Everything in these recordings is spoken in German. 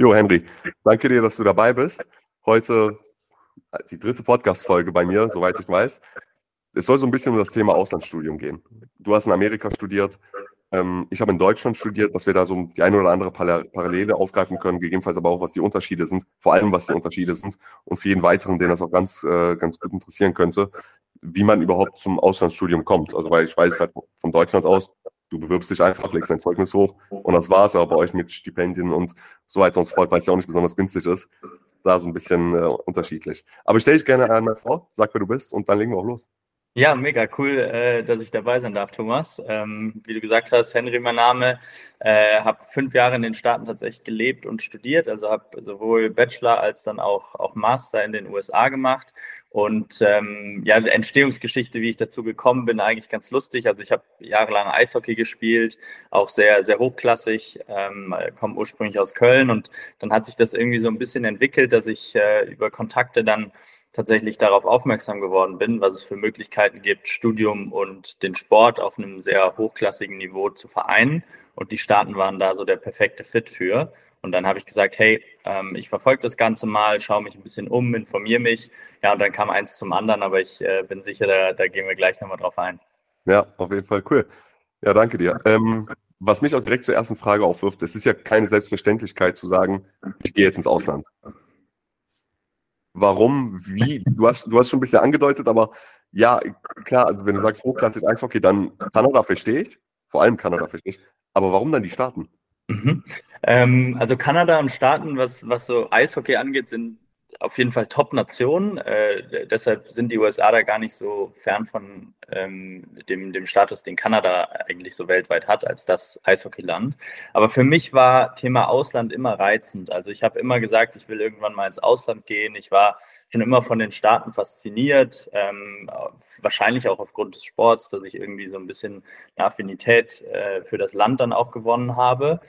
Jo, Henry, danke dir, dass du dabei bist. Heute die dritte Podcast-Folge bei mir, soweit ich weiß. Es soll so ein bisschen um das Thema Auslandsstudium gehen. Du hast in Amerika studiert, ähm, ich habe in Deutschland studiert, dass wir da so die eine oder andere Parallele aufgreifen können, gegebenenfalls aber auch, was die Unterschiede sind, vor allem was die Unterschiede sind und für jeden weiteren, den das auch ganz, äh, ganz gut interessieren könnte, wie man überhaupt zum Auslandsstudium kommt. Also weil ich weiß halt von Deutschland aus, du bewirbst dich einfach, legst dein Zeugnis hoch und das war's, aber bei euch mit Stipendien und so weiter und so fort, weil es ja auch nicht besonders günstig ist, da so ein bisschen äh, unterschiedlich. Aber ich stelle dich gerne einmal vor, sag, wer du bist und dann legen wir auch los. Ja, mega cool, äh, dass ich dabei sein darf, Thomas. Ähm, wie du gesagt hast, Henry mein Name. Äh, habe fünf Jahre in den Staaten tatsächlich gelebt und studiert. Also habe sowohl Bachelor als dann auch, auch Master in den USA gemacht. Und ähm, ja, Entstehungsgeschichte, wie ich dazu gekommen bin, eigentlich ganz lustig. Also ich habe jahrelang Eishockey gespielt, auch sehr, sehr hochklassig, ähm, komme ursprünglich aus Köln und dann hat sich das irgendwie so ein bisschen entwickelt, dass ich äh, über Kontakte dann tatsächlich darauf aufmerksam geworden bin, was es für Möglichkeiten gibt, Studium und den Sport auf einem sehr hochklassigen Niveau zu vereinen. Und die Staaten waren da so der perfekte Fit für. Und dann habe ich gesagt, hey, ähm, ich verfolge das Ganze mal, schaue mich ein bisschen um, informiere mich. Ja, und dann kam eins zum anderen, aber ich äh, bin sicher, da, da gehen wir gleich nochmal drauf ein. Ja, auf jeden Fall cool. Ja, danke dir. Ähm, was mich auch direkt zur ersten Frage aufwirft, es ist ja keine Selbstverständlichkeit zu sagen, ich gehe jetzt ins Ausland warum, wie, du hast, du hast schon ein bisschen angedeutet, aber ja, klar, also wenn du sagst hochklassig Eishockey, dann Kanada verstehe ich, vor allem Kanada verstehe ich, aber warum dann die Staaten? Mhm. Ähm, also Kanada und Staaten, was, was so Eishockey angeht, sind auf jeden Fall Top-Nation. Äh, deshalb sind die USA da gar nicht so fern von ähm, dem, dem Status, den Kanada eigentlich so weltweit hat, als das Eishockeyland. Aber für mich war Thema Ausland immer reizend. Also ich habe immer gesagt, ich will irgendwann mal ins Ausland gehen. Ich war schon immer von den Staaten fasziniert, ähm, wahrscheinlich auch aufgrund des Sports, dass ich irgendwie so ein bisschen eine Affinität äh, für das Land dann auch gewonnen habe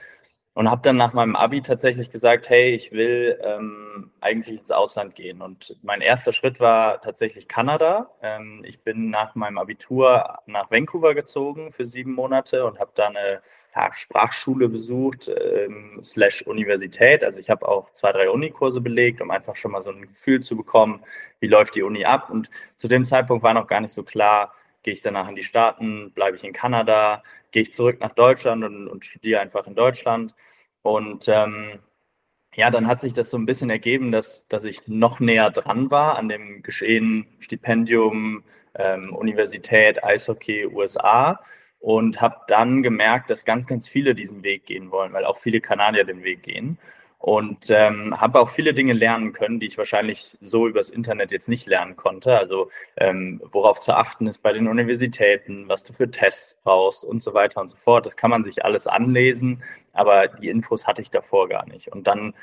und habe dann nach meinem Abi tatsächlich gesagt, hey, ich will ähm, eigentlich ins Ausland gehen. Und mein erster Schritt war tatsächlich Kanada. Ähm, ich bin nach meinem Abitur nach Vancouver gezogen für sieben Monate und habe da eine ja, Sprachschule besucht, ähm, slash Universität. Also ich habe auch zwei, drei Unikurse belegt, um einfach schon mal so ein Gefühl zu bekommen, wie läuft die Uni ab. Und zu dem Zeitpunkt war noch gar nicht so klar, Gehe ich danach in die Staaten? Bleibe ich in Kanada? Gehe ich zurück nach Deutschland und, und studiere einfach in Deutschland? Und ähm, ja, dann hat sich das so ein bisschen ergeben, dass, dass ich noch näher dran war an dem Geschehen Stipendium, ähm, Universität, Eishockey, USA und habe dann gemerkt, dass ganz, ganz viele diesen Weg gehen wollen, weil auch viele Kanadier den Weg gehen und ähm, habe auch viele Dinge lernen können, die ich wahrscheinlich so übers Internet jetzt nicht lernen konnte. Also ähm, worauf zu achten ist bei den Universitäten, was du für Tests brauchst und so weiter und so fort. Das kann man sich alles anlesen, aber die Infos hatte ich davor gar nicht. Und dann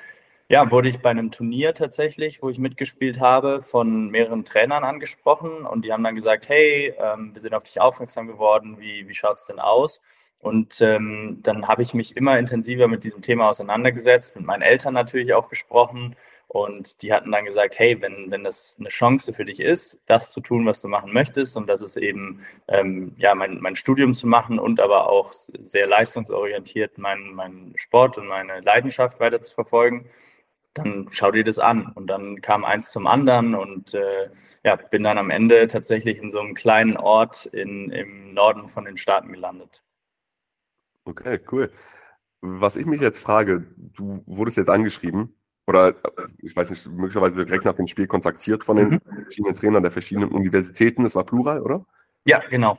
ja, wurde ich bei einem Turnier tatsächlich, wo ich mitgespielt habe, von mehreren Trainern angesprochen und die haben dann gesagt, hey, ähm, wir sind auf dich aufmerksam geworden, wie, wie es denn aus? Und ähm, dann habe ich mich immer intensiver mit diesem Thema auseinandergesetzt, mit meinen Eltern natürlich auch gesprochen. Und die hatten dann gesagt, hey, wenn, wenn das eine Chance für dich ist, das zu tun, was du machen möchtest, und das ist eben ähm, ja, mein, mein Studium zu machen und aber auch sehr leistungsorientiert meinen mein Sport und meine Leidenschaft weiter zu verfolgen, dann schau dir das an. Und dann kam eins zum anderen und äh, ja, bin dann am Ende tatsächlich in so einem kleinen Ort in, im Norden von den Staaten gelandet. Okay, cool. Was ich mich jetzt frage, du wurdest jetzt angeschrieben oder ich weiß nicht, möglicherweise direkt nach dem Spiel kontaktiert von den mhm. verschiedenen Trainern der verschiedenen Universitäten. Das war plural, oder? Ja, genau.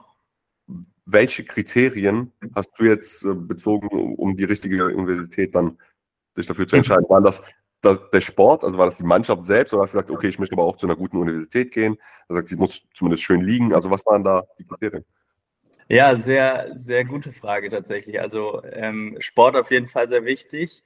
Welche Kriterien hast du jetzt äh, bezogen, um die richtige Universität dann sich dafür zu entscheiden? War das der Sport, also war das die Mannschaft selbst oder hast du gesagt, okay, ich möchte aber auch zu einer guten Universität gehen? Also sie muss zumindest schön liegen. Also was waren da die Kriterien? Ja, sehr, sehr gute Frage tatsächlich. Also ähm, Sport auf jeden Fall sehr wichtig.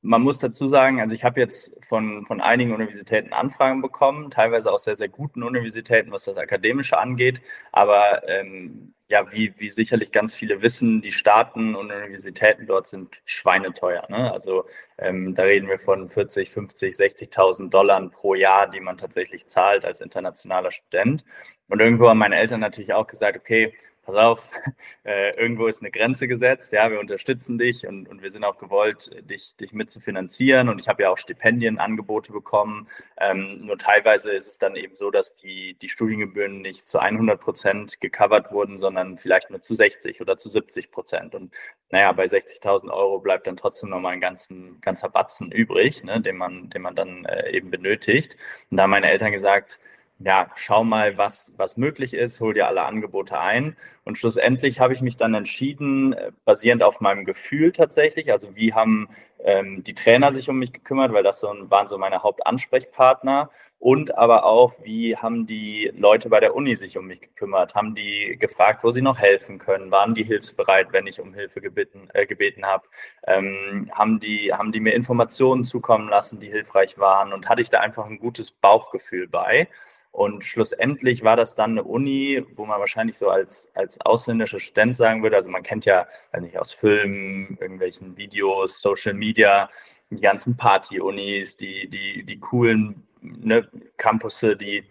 Man muss dazu sagen, also ich habe jetzt von, von einigen Universitäten Anfragen bekommen, teilweise auch sehr, sehr guten Universitäten, was das Akademische angeht. Aber ähm, ja, wie, wie sicherlich ganz viele wissen, die Staaten und Universitäten dort sind schweineteuer. Ne? Also ähm, da reden wir von 40, 50, 60.000 Dollar pro Jahr, die man tatsächlich zahlt als internationaler Student. Und irgendwo haben meine Eltern natürlich auch gesagt, okay, pass auf, äh, irgendwo ist eine Grenze gesetzt, ja, wir unterstützen dich und, und wir sind auch gewollt, dich, dich mit und ich habe ja auch Stipendienangebote bekommen. Ähm, nur teilweise ist es dann eben so, dass die, die Studiengebühren nicht zu 100 Prozent gecovert wurden, sondern vielleicht nur zu 60 oder zu 70 Prozent. Und naja, bei 60.000 Euro bleibt dann trotzdem nochmal ein ganzen, ganzer Batzen übrig, ne, den, man, den man dann äh, eben benötigt. Und da haben meine Eltern gesagt, ja, schau mal, was, was möglich ist, hol dir alle Angebote ein. Und schlussendlich habe ich mich dann entschieden, äh, basierend auf meinem Gefühl tatsächlich, also wie haben ähm, die Trainer sich um mich gekümmert, weil das so, waren so meine Hauptansprechpartner. Und aber auch, wie haben die Leute bei der Uni sich um mich gekümmert, haben die gefragt, wo sie noch helfen können, waren die hilfsbereit, wenn ich um Hilfe gebeten, äh, gebeten habe, ähm, haben, die, haben die mir Informationen zukommen lassen, die hilfreich waren? Und hatte ich da einfach ein gutes Bauchgefühl bei. Und schlussendlich war das dann eine Uni, wo man wahrscheinlich so als, als ausländischer Student sagen würde, also man kennt ja, weiß nicht, aus Filmen, irgendwelchen Videos, Social Media, die ganzen Party-Unis, die, die, die coolen ne, Campusse, die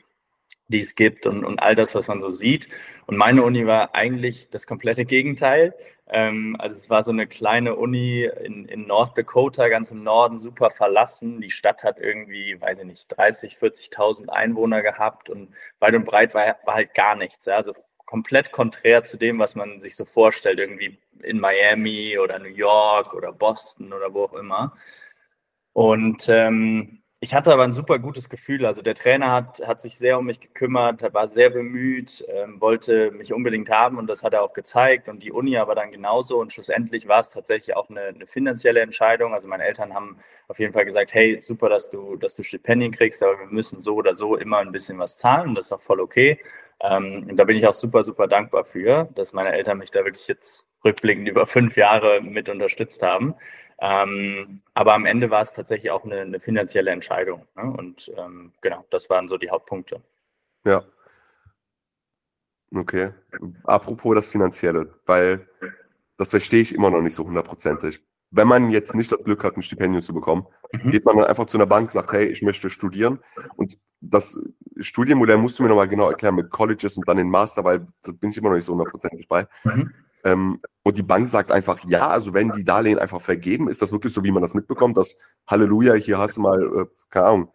die es gibt und, und all das, was man so sieht. Und meine Uni war eigentlich das komplette Gegenteil. Ähm, also es war so eine kleine Uni in, in North Dakota, ganz im Norden, super verlassen. Die Stadt hat irgendwie, weiß ich nicht, 30, 40.000 Einwohner gehabt und weit und breit war, war halt gar nichts. Ja? Also komplett konträr zu dem, was man sich so vorstellt, irgendwie in Miami oder New York oder Boston oder wo auch immer. Und ähm, ich hatte aber ein super gutes Gefühl. Also der Trainer hat, hat sich sehr um mich gekümmert, war sehr bemüht, ähm, wollte mich unbedingt haben und das hat er auch gezeigt und die Uni aber dann genauso und schlussendlich war es tatsächlich auch eine, eine, finanzielle Entscheidung. Also meine Eltern haben auf jeden Fall gesagt, hey, super, dass du, dass du Stipendien kriegst, aber wir müssen so oder so immer ein bisschen was zahlen und das ist auch voll okay. Ähm, und da bin ich auch super, super dankbar für, dass meine Eltern mich da wirklich jetzt rückblickend über fünf Jahre mit unterstützt haben. Ähm, aber am Ende war es tatsächlich auch eine, eine finanzielle Entscheidung. Ne? Und ähm, genau, das waren so die Hauptpunkte. Ja. Okay. Apropos das Finanzielle, weil das verstehe ich immer noch nicht so hundertprozentig. Wenn man jetzt nicht das Glück hat, ein Stipendium zu bekommen, mhm. geht man dann einfach zu einer Bank, sagt, hey, ich möchte studieren. Und das Studienmodell musst du mir nochmal genau erklären mit Colleges und dann den Master, weil da bin ich immer noch nicht so hundertprozentig bei. Mhm. Ähm, und die Bank sagt einfach ja, also wenn die Darlehen einfach vergeben, ist das wirklich so, wie man das mitbekommt, dass Halleluja, hier hast du mal, äh, keine Ahnung,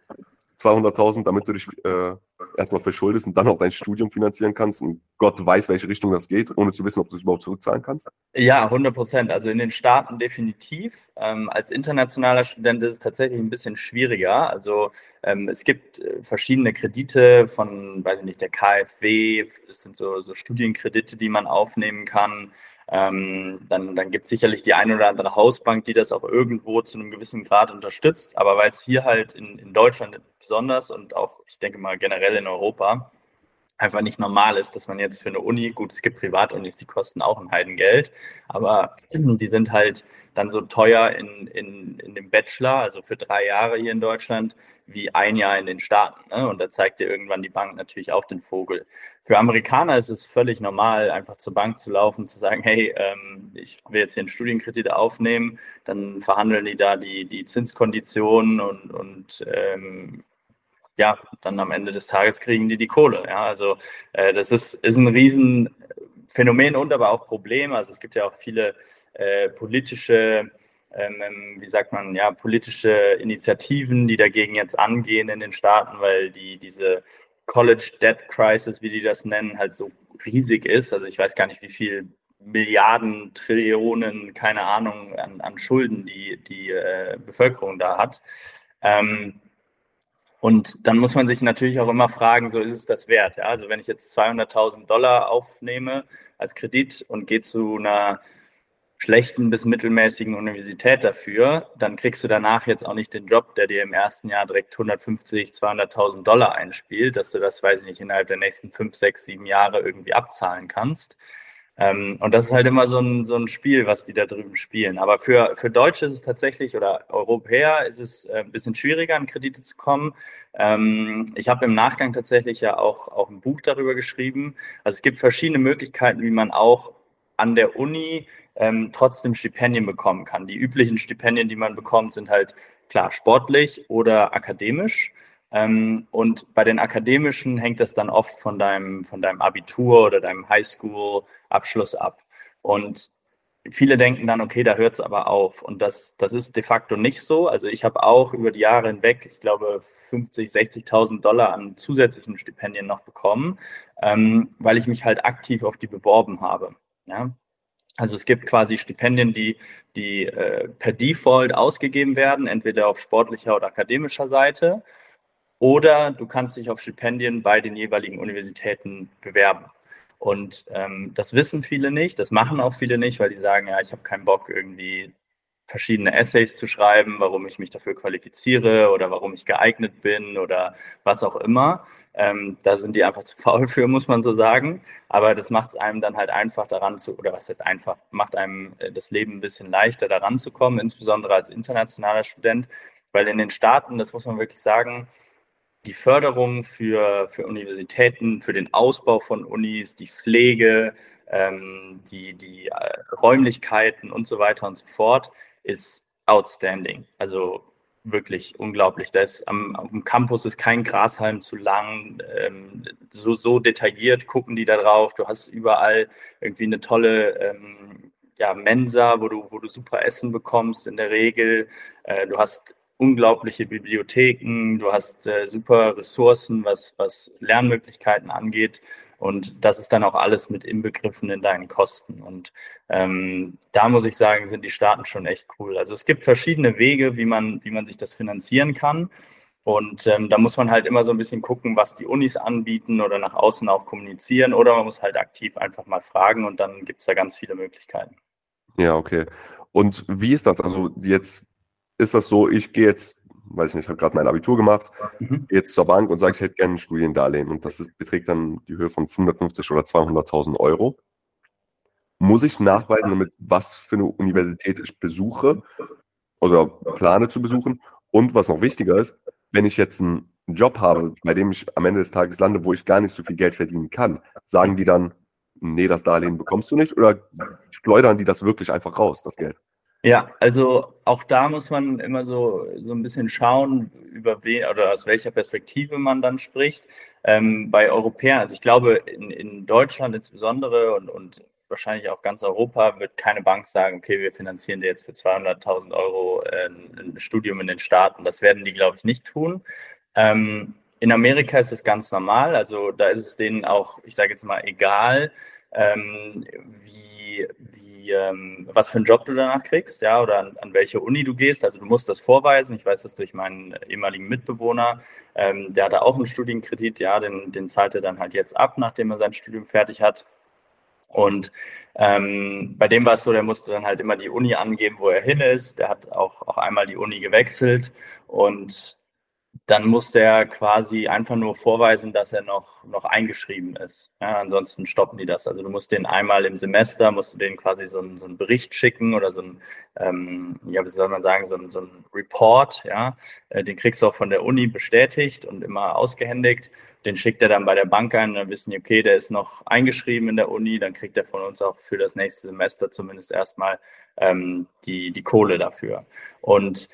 200.000, damit du dich äh, erstmal verschuldest und dann auch dein Studium finanzieren kannst und Gott weiß, welche Richtung das geht, ohne zu wissen, ob du es überhaupt zurückzahlen kannst? Ja, 100 Prozent. Also in den Staaten definitiv. Ähm, als internationaler Student ist es tatsächlich ein bisschen schwieriger. Also ähm, es gibt äh, verschiedene Kredite von, weiß ich nicht, der KfW. Das sind so, so Studienkredite, die man aufnehmen kann. Ähm, dann dann gibt es sicherlich die eine oder andere Hausbank, die das auch irgendwo zu einem gewissen Grad unterstützt. Aber weil es hier halt in, in Deutschland besonders und auch, ich denke mal, generell in Europa einfach nicht normal ist, dass man jetzt für eine Uni, gut, es gibt Privatunis, die kosten auch ein Heidengeld, aber die sind halt dann so teuer in, in, in dem Bachelor, also für drei Jahre hier in Deutschland, wie ein Jahr in den Staaten. Ne? Und da zeigt dir irgendwann die Bank natürlich auch den Vogel. Für Amerikaner ist es völlig normal, einfach zur Bank zu laufen, zu sagen, hey, ähm, ich will jetzt hier einen Studienkredit aufnehmen, dann verhandeln die da die, die Zinskonditionen und, und ähm, ja, dann am Ende des Tages kriegen die die Kohle. Ja, also äh, das ist, ist ein Riesenphänomen und aber auch Problem. Also es gibt ja auch viele äh, politische, ähm, ähm, wie sagt man, ja, politische Initiativen, die dagegen jetzt angehen in den Staaten, weil die diese College Debt Crisis, wie die das nennen, halt so riesig ist. Also ich weiß gar nicht, wie viel Milliarden, Trillionen, keine Ahnung, an, an Schulden die die äh, Bevölkerung da hat. Ähm, und dann muss man sich natürlich auch immer fragen, so ist es das wert? Ja? Also wenn ich jetzt 200.000 Dollar aufnehme als Kredit und gehe zu einer schlechten bis mittelmäßigen Universität dafür, dann kriegst du danach jetzt auch nicht den Job, der dir im ersten Jahr direkt 150, 200.000 Dollar einspielt, dass du das, weiß ich nicht, innerhalb der nächsten fünf, sechs, sieben Jahre irgendwie abzahlen kannst. Ähm, und das ist halt immer so ein, so ein Spiel, was die da drüben spielen. Aber für, für Deutsche ist es tatsächlich oder Europäer ist es äh, ein bisschen schwieriger, an Kredite zu kommen. Ähm, ich habe im Nachgang tatsächlich ja auch, auch ein Buch darüber geschrieben. Also es gibt verschiedene Möglichkeiten, wie man auch an der Uni ähm, trotzdem Stipendien bekommen kann. Die üblichen Stipendien, die man bekommt, sind halt klar sportlich oder akademisch. Ähm, und bei den akademischen hängt das dann oft von deinem, von deinem Abitur oder deinem Highschool-Abschluss ab. Und viele denken dann, okay, da hört es aber auf. Und das, das ist de facto nicht so. Also ich habe auch über die Jahre hinweg, ich glaube, 50, 60.000 Dollar an zusätzlichen Stipendien noch bekommen, ähm, weil ich mich halt aktiv auf die beworben habe. Ja? Also es gibt quasi Stipendien, die, die äh, per Default ausgegeben werden, entweder auf sportlicher oder akademischer Seite. Oder du kannst dich auf Stipendien bei den jeweiligen Universitäten bewerben. Und ähm, das wissen viele nicht, das machen auch viele nicht, weil die sagen, ja, ich habe keinen Bock, irgendwie verschiedene Essays zu schreiben, warum ich mich dafür qualifiziere oder warum ich geeignet bin oder was auch immer. Ähm, da sind die einfach zu faul für, muss man so sagen. Aber das macht es einem dann halt einfach daran zu, oder was heißt einfach, macht einem äh, das Leben ein bisschen leichter daran zu kommen, insbesondere als internationaler Student, weil in den Staaten, das muss man wirklich sagen, die Förderung für, für Universitäten, für den Ausbau von Unis, die Pflege, ähm, die, die äh, Räumlichkeiten und so weiter und so fort ist outstanding. Also wirklich unglaublich. Da ist am, am Campus ist kein Grashalm zu lang. Ähm, so, so detailliert gucken die da drauf. Du hast überall irgendwie eine tolle ähm, ja, Mensa, wo du, wo du super Essen bekommst in der Regel. Äh, du hast unglaubliche Bibliotheken, du hast äh, super Ressourcen, was, was Lernmöglichkeiten angeht. Und das ist dann auch alles mit inbegriffen in deinen Kosten. Und ähm, da muss ich sagen, sind die Staaten schon echt cool. Also es gibt verschiedene Wege, wie man, wie man sich das finanzieren kann. Und ähm, da muss man halt immer so ein bisschen gucken, was die Unis anbieten oder nach außen auch kommunizieren. Oder man muss halt aktiv einfach mal fragen und dann gibt es da ganz viele Möglichkeiten. Ja, okay. Und wie ist das? Also jetzt ist das so, ich gehe jetzt, weiß ich nicht, habe gerade mein Abitur gemacht, mhm. gehe jetzt zur Bank und sage, ich hätte gerne ein Studiendarlehen und das ist, beträgt dann die Höhe von 550 oder 200.000 Euro. Muss ich nachweisen, damit was für eine Universität ich besuche oder plane zu besuchen? Und was noch wichtiger ist, wenn ich jetzt einen Job habe, bei dem ich am Ende des Tages lande, wo ich gar nicht so viel Geld verdienen kann, sagen die dann, nee, das Darlehen bekommst du nicht oder schleudern die das wirklich einfach raus, das Geld? Ja, also auch da muss man immer so, so ein bisschen schauen, über wen oder aus welcher Perspektive man dann spricht. Ähm, bei Europäern, also ich glaube, in, in Deutschland insbesondere und, und wahrscheinlich auch ganz Europa wird keine Bank sagen, okay, wir finanzieren dir jetzt für 200.000 Euro äh, ein Studium in den Staaten. Das werden die, glaube ich, nicht tun. Ähm, in Amerika ist es ganz normal, also da ist es denen auch, ich sage jetzt mal, egal, ähm, wie, wie ähm, was für einen Job du danach kriegst, ja, oder an, an, welche Uni du gehst. Also du musst das vorweisen. Ich weiß das durch meinen ehemaligen Mitbewohner. Ähm, der hatte auch einen Studienkredit, ja, den, den zahlt er dann halt jetzt ab, nachdem er sein Studium fertig hat. Und ähm, bei dem war es so, der musste dann halt immer die Uni angeben, wo er hin ist. Der hat auch, auch einmal die Uni gewechselt und dann muss der quasi einfach nur vorweisen, dass er noch, noch eingeschrieben ist. Ja, ansonsten stoppen die das. Also du musst den einmal im Semester, musst du den quasi so, einen, so einen Bericht schicken oder so ein, ähm, ja, wie soll man sagen, so ein, so ein Report, ja. Äh, den kriegst du auch von der Uni bestätigt und immer ausgehändigt. Den schickt er dann bei der Bank ein, dann wissen die, okay, der ist noch eingeschrieben in der Uni, dann kriegt er von uns auch für das nächste Semester zumindest erstmal ähm, die, die Kohle dafür. Und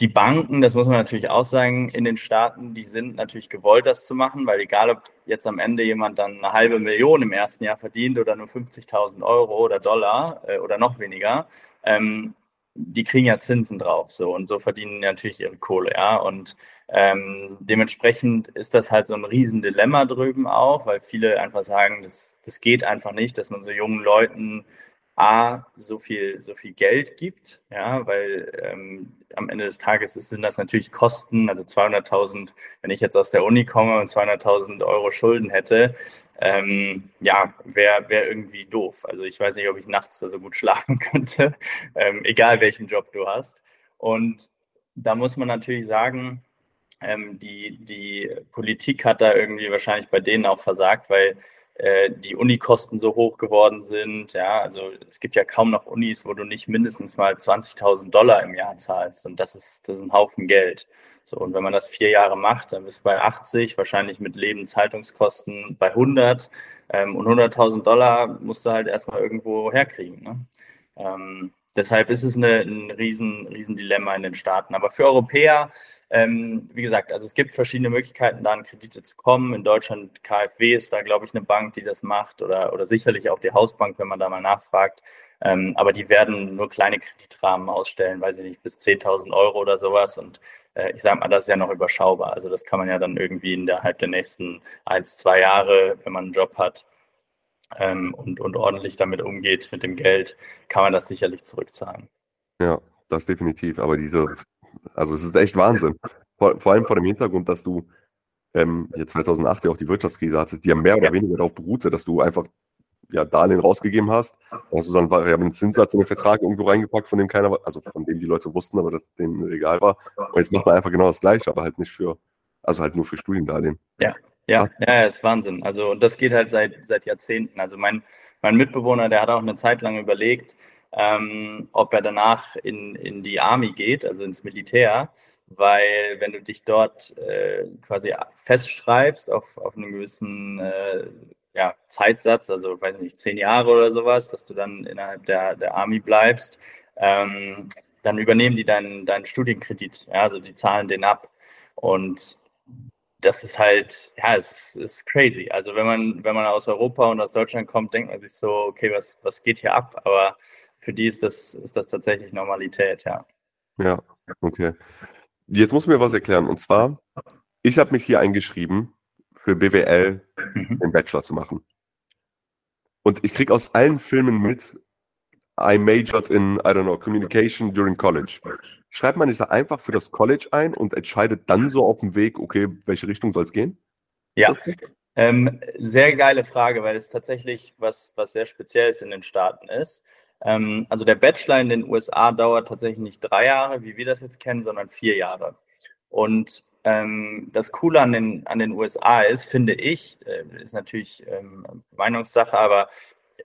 die Banken, das muss man natürlich auch sagen, in den Staaten, die sind natürlich gewollt, das zu machen, weil egal, ob jetzt am Ende jemand dann eine halbe Million im ersten Jahr verdient oder nur 50.000 Euro oder Dollar äh, oder noch weniger, ähm, die kriegen ja Zinsen drauf, so und so verdienen natürlich ihre Kohle, ja. Und ähm, dementsprechend ist das halt so ein Riesendilemma drüben auch, weil viele einfach sagen, das, das geht einfach nicht, dass man so jungen Leuten A, so viel, so viel Geld gibt, ja, weil ähm, am Ende des Tages sind das natürlich Kosten, also 200.000, wenn ich jetzt aus der Uni komme und 200.000 Euro Schulden hätte, ähm, ja, wäre wär irgendwie doof. Also ich weiß nicht, ob ich nachts da so gut schlafen könnte, ähm, egal welchen Job du hast. Und da muss man natürlich sagen, ähm, die, die Politik hat da irgendwie wahrscheinlich bei denen auch versagt, weil äh, die Unikosten so hoch geworden sind. Ja, also es gibt ja kaum noch Unis, wo du nicht mindestens mal 20.000 Dollar im Jahr zahlst. Und das ist, das ist ein Haufen Geld. So, und wenn man das vier Jahre macht, dann bist du bei 80, wahrscheinlich mit Lebenshaltungskosten bei 100. Ähm, und 100.000 Dollar musst du halt erstmal irgendwo herkriegen. Ne? Ähm, deshalb ist es eine, ein riesen, riesen Dilemma in den Staaten. Aber für Europäer, ähm, wie gesagt, also es gibt verschiedene Möglichkeiten, da an Kredite zu kommen. In Deutschland, KfW ist da, glaube ich, eine Bank, die das macht oder, oder sicherlich auch die Hausbank, wenn man da mal nachfragt. Ähm, aber die werden nur kleine Kreditrahmen ausstellen, weiß ich nicht, bis 10.000 Euro oder sowas. Und äh, ich sage mal, das ist ja noch überschaubar. Also das kann man ja dann irgendwie innerhalb der nächsten ein, zwei Jahre, wenn man einen Job hat, ähm, und, und ordentlich damit umgeht mit dem Geld, kann man das sicherlich zurückzahlen. Ja, das definitiv. Aber diese, also es ist echt Wahnsinn. Vor, vor allem vor dem Hintergrund, dass du ähm, jetzt 2008 ja auch die Wirtschaftskrise hattest, die ja mehr oder ja. weniger darauf beruhte, dass du einfach ja, Darlehen rausgegeben hast. Hast du so einen variablen Zinssatz in den Vertrag irgendwo reingepackt, von dem keiner, also von dem die Leute wussten, aber das denen egal war. Und jetzt macht man einfach genau das Gleiche, aber halt nicht für, also halt nur für Studiendarlehen. Ja, ja, ja, ist Wahnsinn. Also, und das geht halt seit, seit Jahrzehnten. Also, mein, mein Mitbewohner, der hat auch eine Zeit lang überlegt, ähm, ob er danach in, in die Army geht, also ins Militär, weil wenn du dich dort äh, quasi festschreibst auf, auf einen gewissen äh, ja, Zeitsatz, also weiß nicht, zehn Jahre oder sowas, dass du dann innerhalb der, der Army bleibst, ähm, dann übernehmen die deinen, deinen Studienkredit. Ja, also die zahlen den ab. Und das ist halt, ja, es ist, ist, crazy. Also wenn man, wenn man aus Europa und aus Deutschland kommt, denkt man sich so, okay, was, was geht hier ab? Aber für die ist das, ist das tatsächlich Normalität, ja. Ja, okay. Jetzt muss mir was erklären. Und zwar, ich habe mich hier eingeschrieben, für BWL mhm. den Bachelor zu machen. Und ich kriege aus allen Filmen mit, I majored in, I don't know, communication during college. Schreibt man nicht da einfach für das College ein und entscheidet dann so auf dem Weg, okay, welche Richtung soll es gehen? Ja, ähm, sehr geile Frage, weil es tatsächlich was, was sehr Spezielles in den Staaten ist. Ähm, also der Bachelor in den USA dauert tatsächlich nicht drei Jahre, wie wir das jetzt kennen, sondern vier Jahre. Und ähm, das Coole an den, an den USA ist, finde ich, äh, ist natürlich ähm, Meinungssache, aber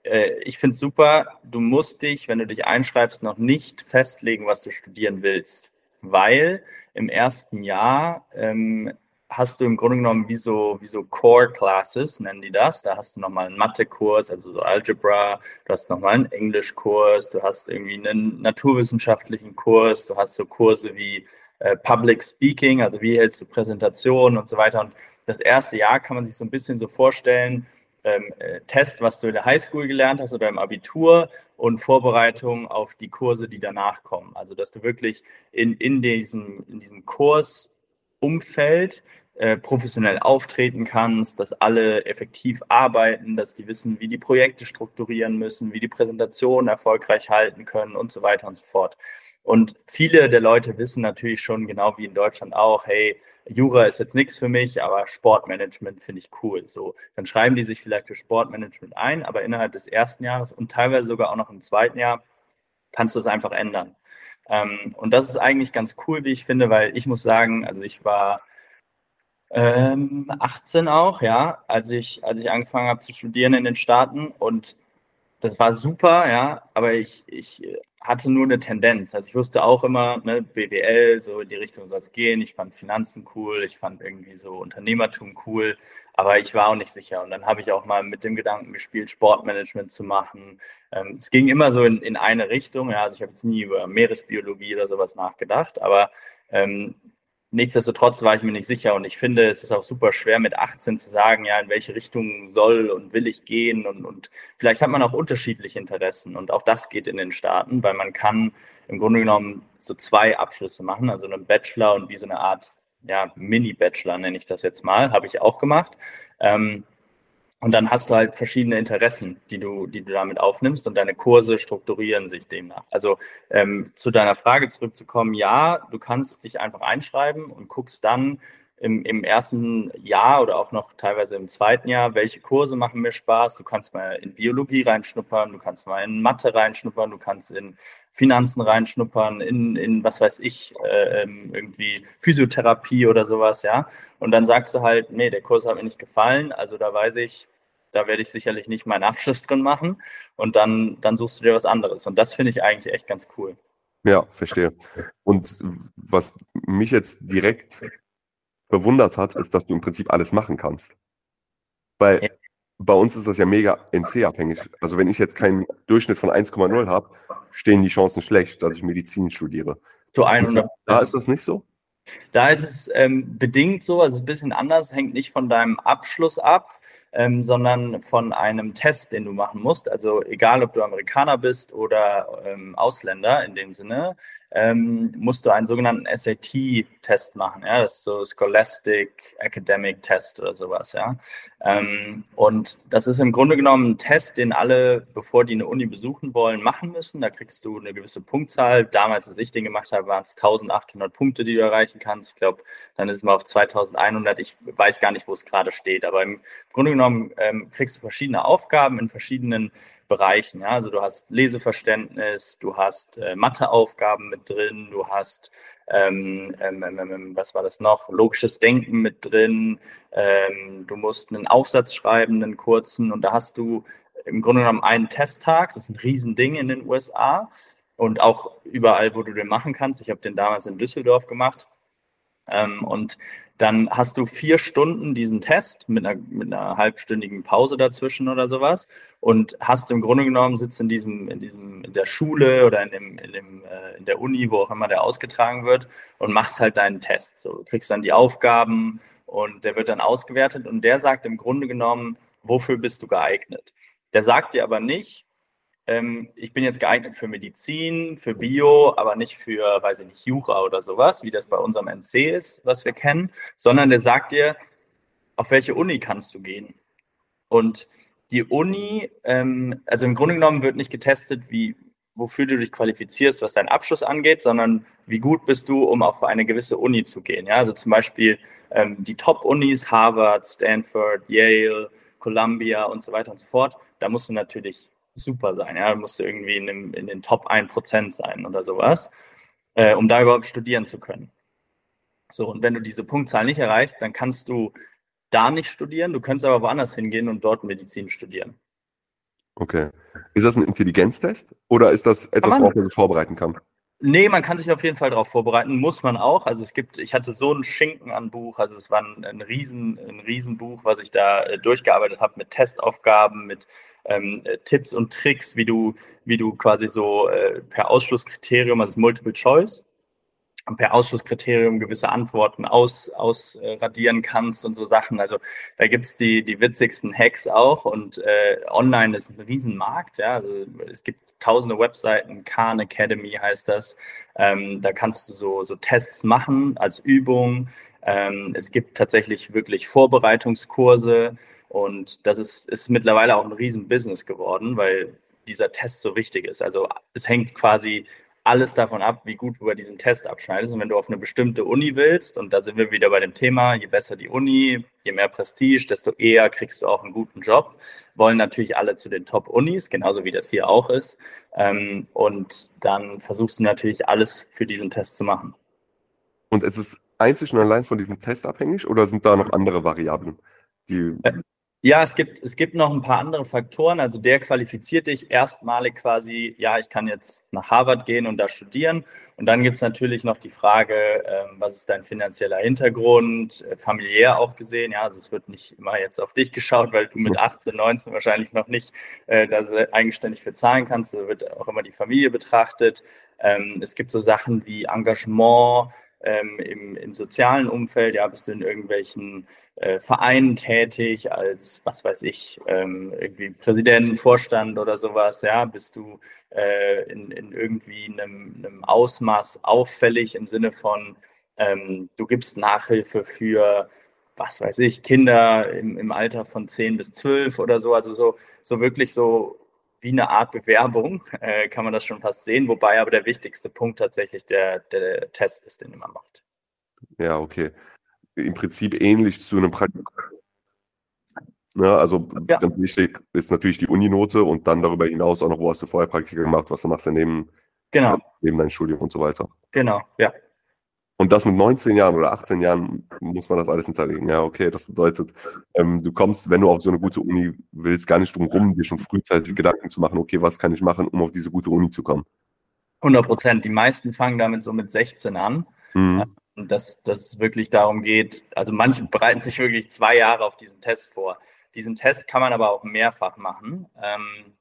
äh, ich finde es super, du musst dich, wenn du dich einschreibst, noch nicht festlegen, was du studieren willst, weil im ersten Jahr ähm, hast du im Grunde genommen wie so, wie so Core Classes, nennen die das. Da hast du nochmal einen Mathe-Kurs, also so Algebra, du hast nochmal einen Englisch-Kurs, du hast irgendwie einen naturwissenschaftlichen Kurs, du hast so Kurse wie äh, Public Speaking, also wie hältst du Präsentationen und so weiter. Und das erste Jahr kann man sich so ein bisschen so vorstellen, ähm, äh, Test, was du in der Highschool gelernt hast oder im Abitur und Vorbereitung auf die Kurse, die danach kommen. Also, dass du wirklich in, in, diesem, in diesem Kursumfeld äh, professionell auftreten kannst, dass alle effektiv arbeiten, dass die wissen, wie die Projekte strukturieren müssen, wie die Präsentationen erfolgreich halten können und so weiter und so fort. Und viele der Leute wissen natürlich schon, genau wie in Deutschland auch, hey, Jura ist jetzt nichts für mich, aber Sportmanagement finde ich cool. So, dann schreiben die sich vielleicht für Sportmanagement ein, aber innerhalb des ersten Jahres und teilweise sogar auch noch im zweiten Jahr kannst du es einfach ändern. Ähm, und das ist eigentlich ganz cool, wie ich finde, weil ich muss sagen, also ich war ähm, 18 auch, ja, als ich, als ich angefangen habe zu studieren in den Staaten und das war super, ja, aber ich, ich hatte nur eine Tendenz. Also ich wusste auch immer, ne, BWL, so in die Richtung soll es gehen. Ich fand Finanzen cool, ich fand irgendwie so Unternehmertum cool, aber ich war auch nicht sicher. Und dann habe ich auch mal mit dem Gedanken gespielt, Sportmanagement zu machen. Ähm, es ging immer so in, in eine Richtung. Ja, also ich habe jetzt nie über Meeresbiologie oder sowas nachgedacht, aber ähm, Nichtsdestotrotz war ich mir nicht sicher und ich finde, es ist auch super schwer mit 18 zu sagen, ja, in welche Richtung soll und will ich gehen und, und vielleicht hat man auch unterschiedliche Interessen und auch das geht in den Staaten, weil man kann im Grunde genommen so zwei Abschlüsse machen, also einen Bachelor und wie so eine Art, ja, Mini-Bachelor nenne ich das jetzt mal, habe ich auch gemacht. Ähm, und dann hast du halt verschiedene Interessen, die du, die du damit aufnimmst und deine Kurse strukturieren sich demnach. Also ähm, zu deiner Frage zurückzukommen, ja, du kannst dich einfach einschreiben und guckst dann, im, im ersten Jahr oder auch noch teilweise im zweiten Jahr, welche Kurse machen mir Spaß. Du kannst mal in Biologie reinschnuppern, du kannst mal in Mathe reinschnuppern, du kannst in Finanzen reinschnuppern, in, in was weiß ich, äh, ähm, irgendwie Physiotherapie oder sowas, ja. Und dann sagst du halt, nee, der Kurs hat mir nicht gefallen, also da weiß ich, da werde ich sicherlich nicht meinen Abschluss drin machen und dann, dann suchst du dir was anderes. Und das finde ich eigentlich echt ganz cool. Ja, verstehe. Und was mich jetzt direkt verwundert hat, ist, dass du im Prinzip alles machen kannst. Weil, bei uns ist das ja mega NC-abhängig. Also wenn ich jetzt keinen Durchschnitt von 1,0 habe, stehen die Chancen schlecht, dass ich Medizin studiere. Zu 100. Da ist das nicht so? Da ist es ähm, bedingt so, also ein bisschen anders, hängt nicht von deinem Abschluss ab, ähm, sondern von einem Test, den du machen musst. Also egal, ob du Amerikaner bist oder ähm, Ausländer in dem Sinne, ähm, musst du einen sogenannten SAT-Test machen. Ja? Das ist so Scholastic Academic Test oder sowas. Ja? Ähm, und das ist im Grunde genommen ein Test, den alle, bevor die eine Uni besuchen wollen, machen müssen. Da kriegst du eine gewisse Punktzahl. Damals, als ich den gemacht habe, waren es 1800 Punkte, die du erreichen kannst. Ich glaube, dann ist es mal auf 2100. Ich weiß gar nicht, wo es gerade steht. Aber im Grunde genommen ähm, kriegst du verschiedene Aufgaben in verschiedenen Bereichen. Ja? Also du hast Leseverständnis, du hast äh, Matheaufgaben mit drin, du hast, ähm ähm, ähm, ähm, ähm, was war das noch, logisches Denken mit drin, ähm, du musst einen Aufsatz schreiben, einen kurzen, und da hast du im Grunde genommen einen Testtag, das ist ein Riesending in den USA und auch überall, wo du den machen kannst. Ich habe den damals in Düsseldorf gemacht. und dann hast du vier Stunden diesen Test mit einer, mit einer halbstündigen Pause dazwischen oder sowas und hast im Grunde genommen sitzt in diesem, in diesem, in der Schule oder in dem, in dem, äh, in der Uni, wo auch immer der ausgetragen wird und machst halt deinen Test. So, du kriegst dann die Aufgaben und der wird dann ausgewertet und der sagt im Grunde genommen, wofür bist du geeignet. Der sagt dir aber nicht, ähm, ich bin jetzt geeignet für Medizin, für Bio, aber nicht für, weiß ich nicht, Jura oder sowas, wie das bei unserem NC ist, was wir kennen, sondern der sagt dir, auf welche Uni kannst du gehen. Und die Uni, ähm, also im Grunde genommen wird nicht getestet, wie, wofür du dich qualifizierst, was deinen Abschluss angeht, sondern wie gut bist du, um auf eine gewisse Uni zu gehen. Ja? Also zum Beispiel ähm, die Top-Unis, Harvard, Stanford, Yale, Columbia und so weiter und so fort. Da musst du natürlich super sein. Ja, du musst irgendwie in, dem, in den Top 1% sein oder sowas, äh, um da überhaupt studieren zu können. So, und wenn du diese Punktzahl nicht erreichst, dann kannst du da nicht studieren, du könntest aber woanders hingehen und dort Medizin studieren. Okay. Ist das ein Intelligenztest oder ist das etwas, worauf man sich vorbereiten kann? Nee, man kann sich auf jeden Fall darauf vorbereiten, muss man auch. Also es gibt, ich hatte so einen Schinken an Buch, also es war ein, ein riesen, ein Riesenbuch, was ich da äh, durchgearbeitet habe mit Testaufgaben, mit ähm, äh, Tipps und Tricks, wie du, wie du quasi so äh, per Ausschlusskriterium, also Multiple Choice, per Ausschlusskriterium gewisse Antworten aus, ausradieren kannst und so Sachen. Also da gibt's die, die witzigsten Hacks auch und äh, online ist ein Riesenmarkt. Ja? Also es gibt tausende Webseiten, Khan Academy heißt das. Ähm, da kannst du so, so Tests machen als Übung. Ähm, es gibt tatsächlich wirklich Vorbereitungskurse und das ist, ist mittlerweile auch ein Riesenbusiness geworden, weil dieser Test so wichtig ist. Also es hängt quasi alles davon ab, wie gut du bei diesem Test abschneidest. Und wenn du auf eine bestimmte Uni willst, und da sind wir wieder bei dem Thema, je besser die Uni, je mehr Prestige, desto eher kriegst du auch einen guten Job. Wollen natürlich alle zu den Top-Unis, genauso wie das hier auch ist. Ähm, und dann versuchst du natürlich alles für diesen Test zu machen. Und ist es einzig und allein von diesem Test abhängig oder sind da noch andere Variablen? Die äh, ja, es gibt, es gibt noch ein paar andere Faktoren. Also der qualifiziert dich erstmalig quasi, ja, ich kann jetzt nach Harvard gehen und da studieren. Und dann gibt es natürlich noch die Frage, ähm, was ist dein finanzieller Hintergrund, äh, familiär auch gesehen. Ja, also es wird nicht immer jetzt auf dich geschaut, weil du mit 18, 19 wahrscheinlich noch nicht äh, das eigenständig für zahlen kannst. Da wird auch immer die Familie betrachtet. Ähm, es gibt so Sachen wie Engagement, ähm, im, im, sozialen Umfeld, ja, bist du in irgendwelchen äh, Vereinen tätig als, was weiß ich, ähm, irgendwie Präsident, Vorstand oder sowas, ja, bist du äh, in, in, irgendwie einem, einem, Ausmaß auffällig im Sinne von, ähm, du gibst Nachhilfe für was weiß ich, Kinder im, im Alter von 10 bis 12 oder so, also so, so wirklich so wie eine Art Bewerbung, äh, kann man das schon fast sehen, wobei aber der wichtigste Punkt tatsächlich der, der Test ist, den man macht. Ja, okay. Im Prinzip ähnlich zu einem Praktikum. Ja, also ja. ganz wichtig ist natürlich die Uninote und dann darüber hinaus auch noch, wo hast du vorher Praktika gemacht, was du machst neben, genau. neben deinem Studium und so weiter. Genau, ja. Und das mit 19 Jahren oder 18 Jahren muss man das alles hinterlegen. Ja, okay, das bedeutet, ähm, du kommst, wenn du auf so eine gute Uni willst, gar nicht drum rum, dir schon frühzeitig Gedanken zu machen, okay, was kann ich machen, um auf diese gute Uni zu kommen. 100 Prozent. Die meisten fangen damit so mit 16 an. Mhm. Und dass das wirklich darum geht, also manche bereiten sich wirklich zwei Jahre auf diesen Test vor. diesen Test kann man aber auch mehrfach machen. Ähm,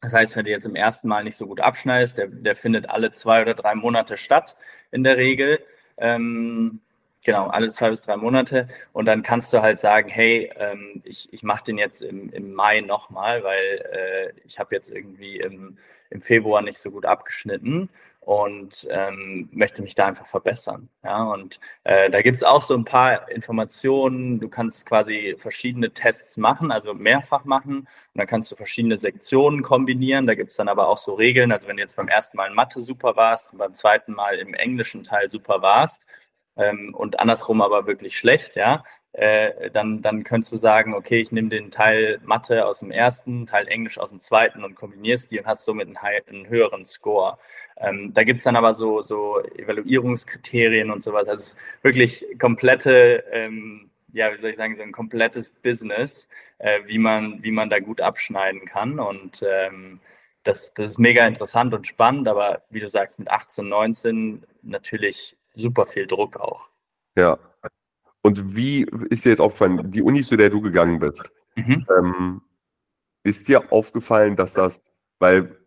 das heißt, wenn du jetzt im ersten Mal nicht so gut abschneidest, der, der findet alle zwei oder drei Monate statt in der Regel. Ähm, genau, alle zwei bis drei Monate. Und dann kannst du halt sagen, hey, ähm, ich, ich mache den jetzt im, im Mai nochmal, weil äh, ich habe jetzt irgendwie im, im Februar nicht so gut abgeschnitten und ähm, möchte mich da einfach verbessern. Ja, und äh, da gibt es auch so ein paar Informationen. Du kannst quasi verschiedene Tests machen, also mehrfach machen. Und dann kannst du verschiedene Sektionen kombinieren. Da gibt es dann aber auch so Regeln. Also wenn du jetzt beim ersten Mal in Mathe super warst und beim zweiten Mal im englischen Teil super warst, ähm, und andersrum aber wirklich schlecht, ja, äh, dann, dann könntest du sagen, okay, ich nehme den Teil Mathe aus dem ersten, Teil Englisch aus dem zweiten und kombinierst die und hast somit einen, einen höheren Score. Ähm, da gibt es dann aber so, so Evaluierungskriterien und sowas. Also es ist wirklich komplette, ähm, ja, wie soll ich sagen, so ein komplettes Business, äh, wie, man, wie man da gut abschneiden kann. Und ähm, das, das ist mega interessant und spannend, aber wie du sagst, mit 18, 19 natürlich super viel Druck auch. Ja. Und wie ist dir jetzt aufgefallen, die Uni, zu der du gegangen bist, mhm. ähm, ist dir aufgefallen, dass das, weil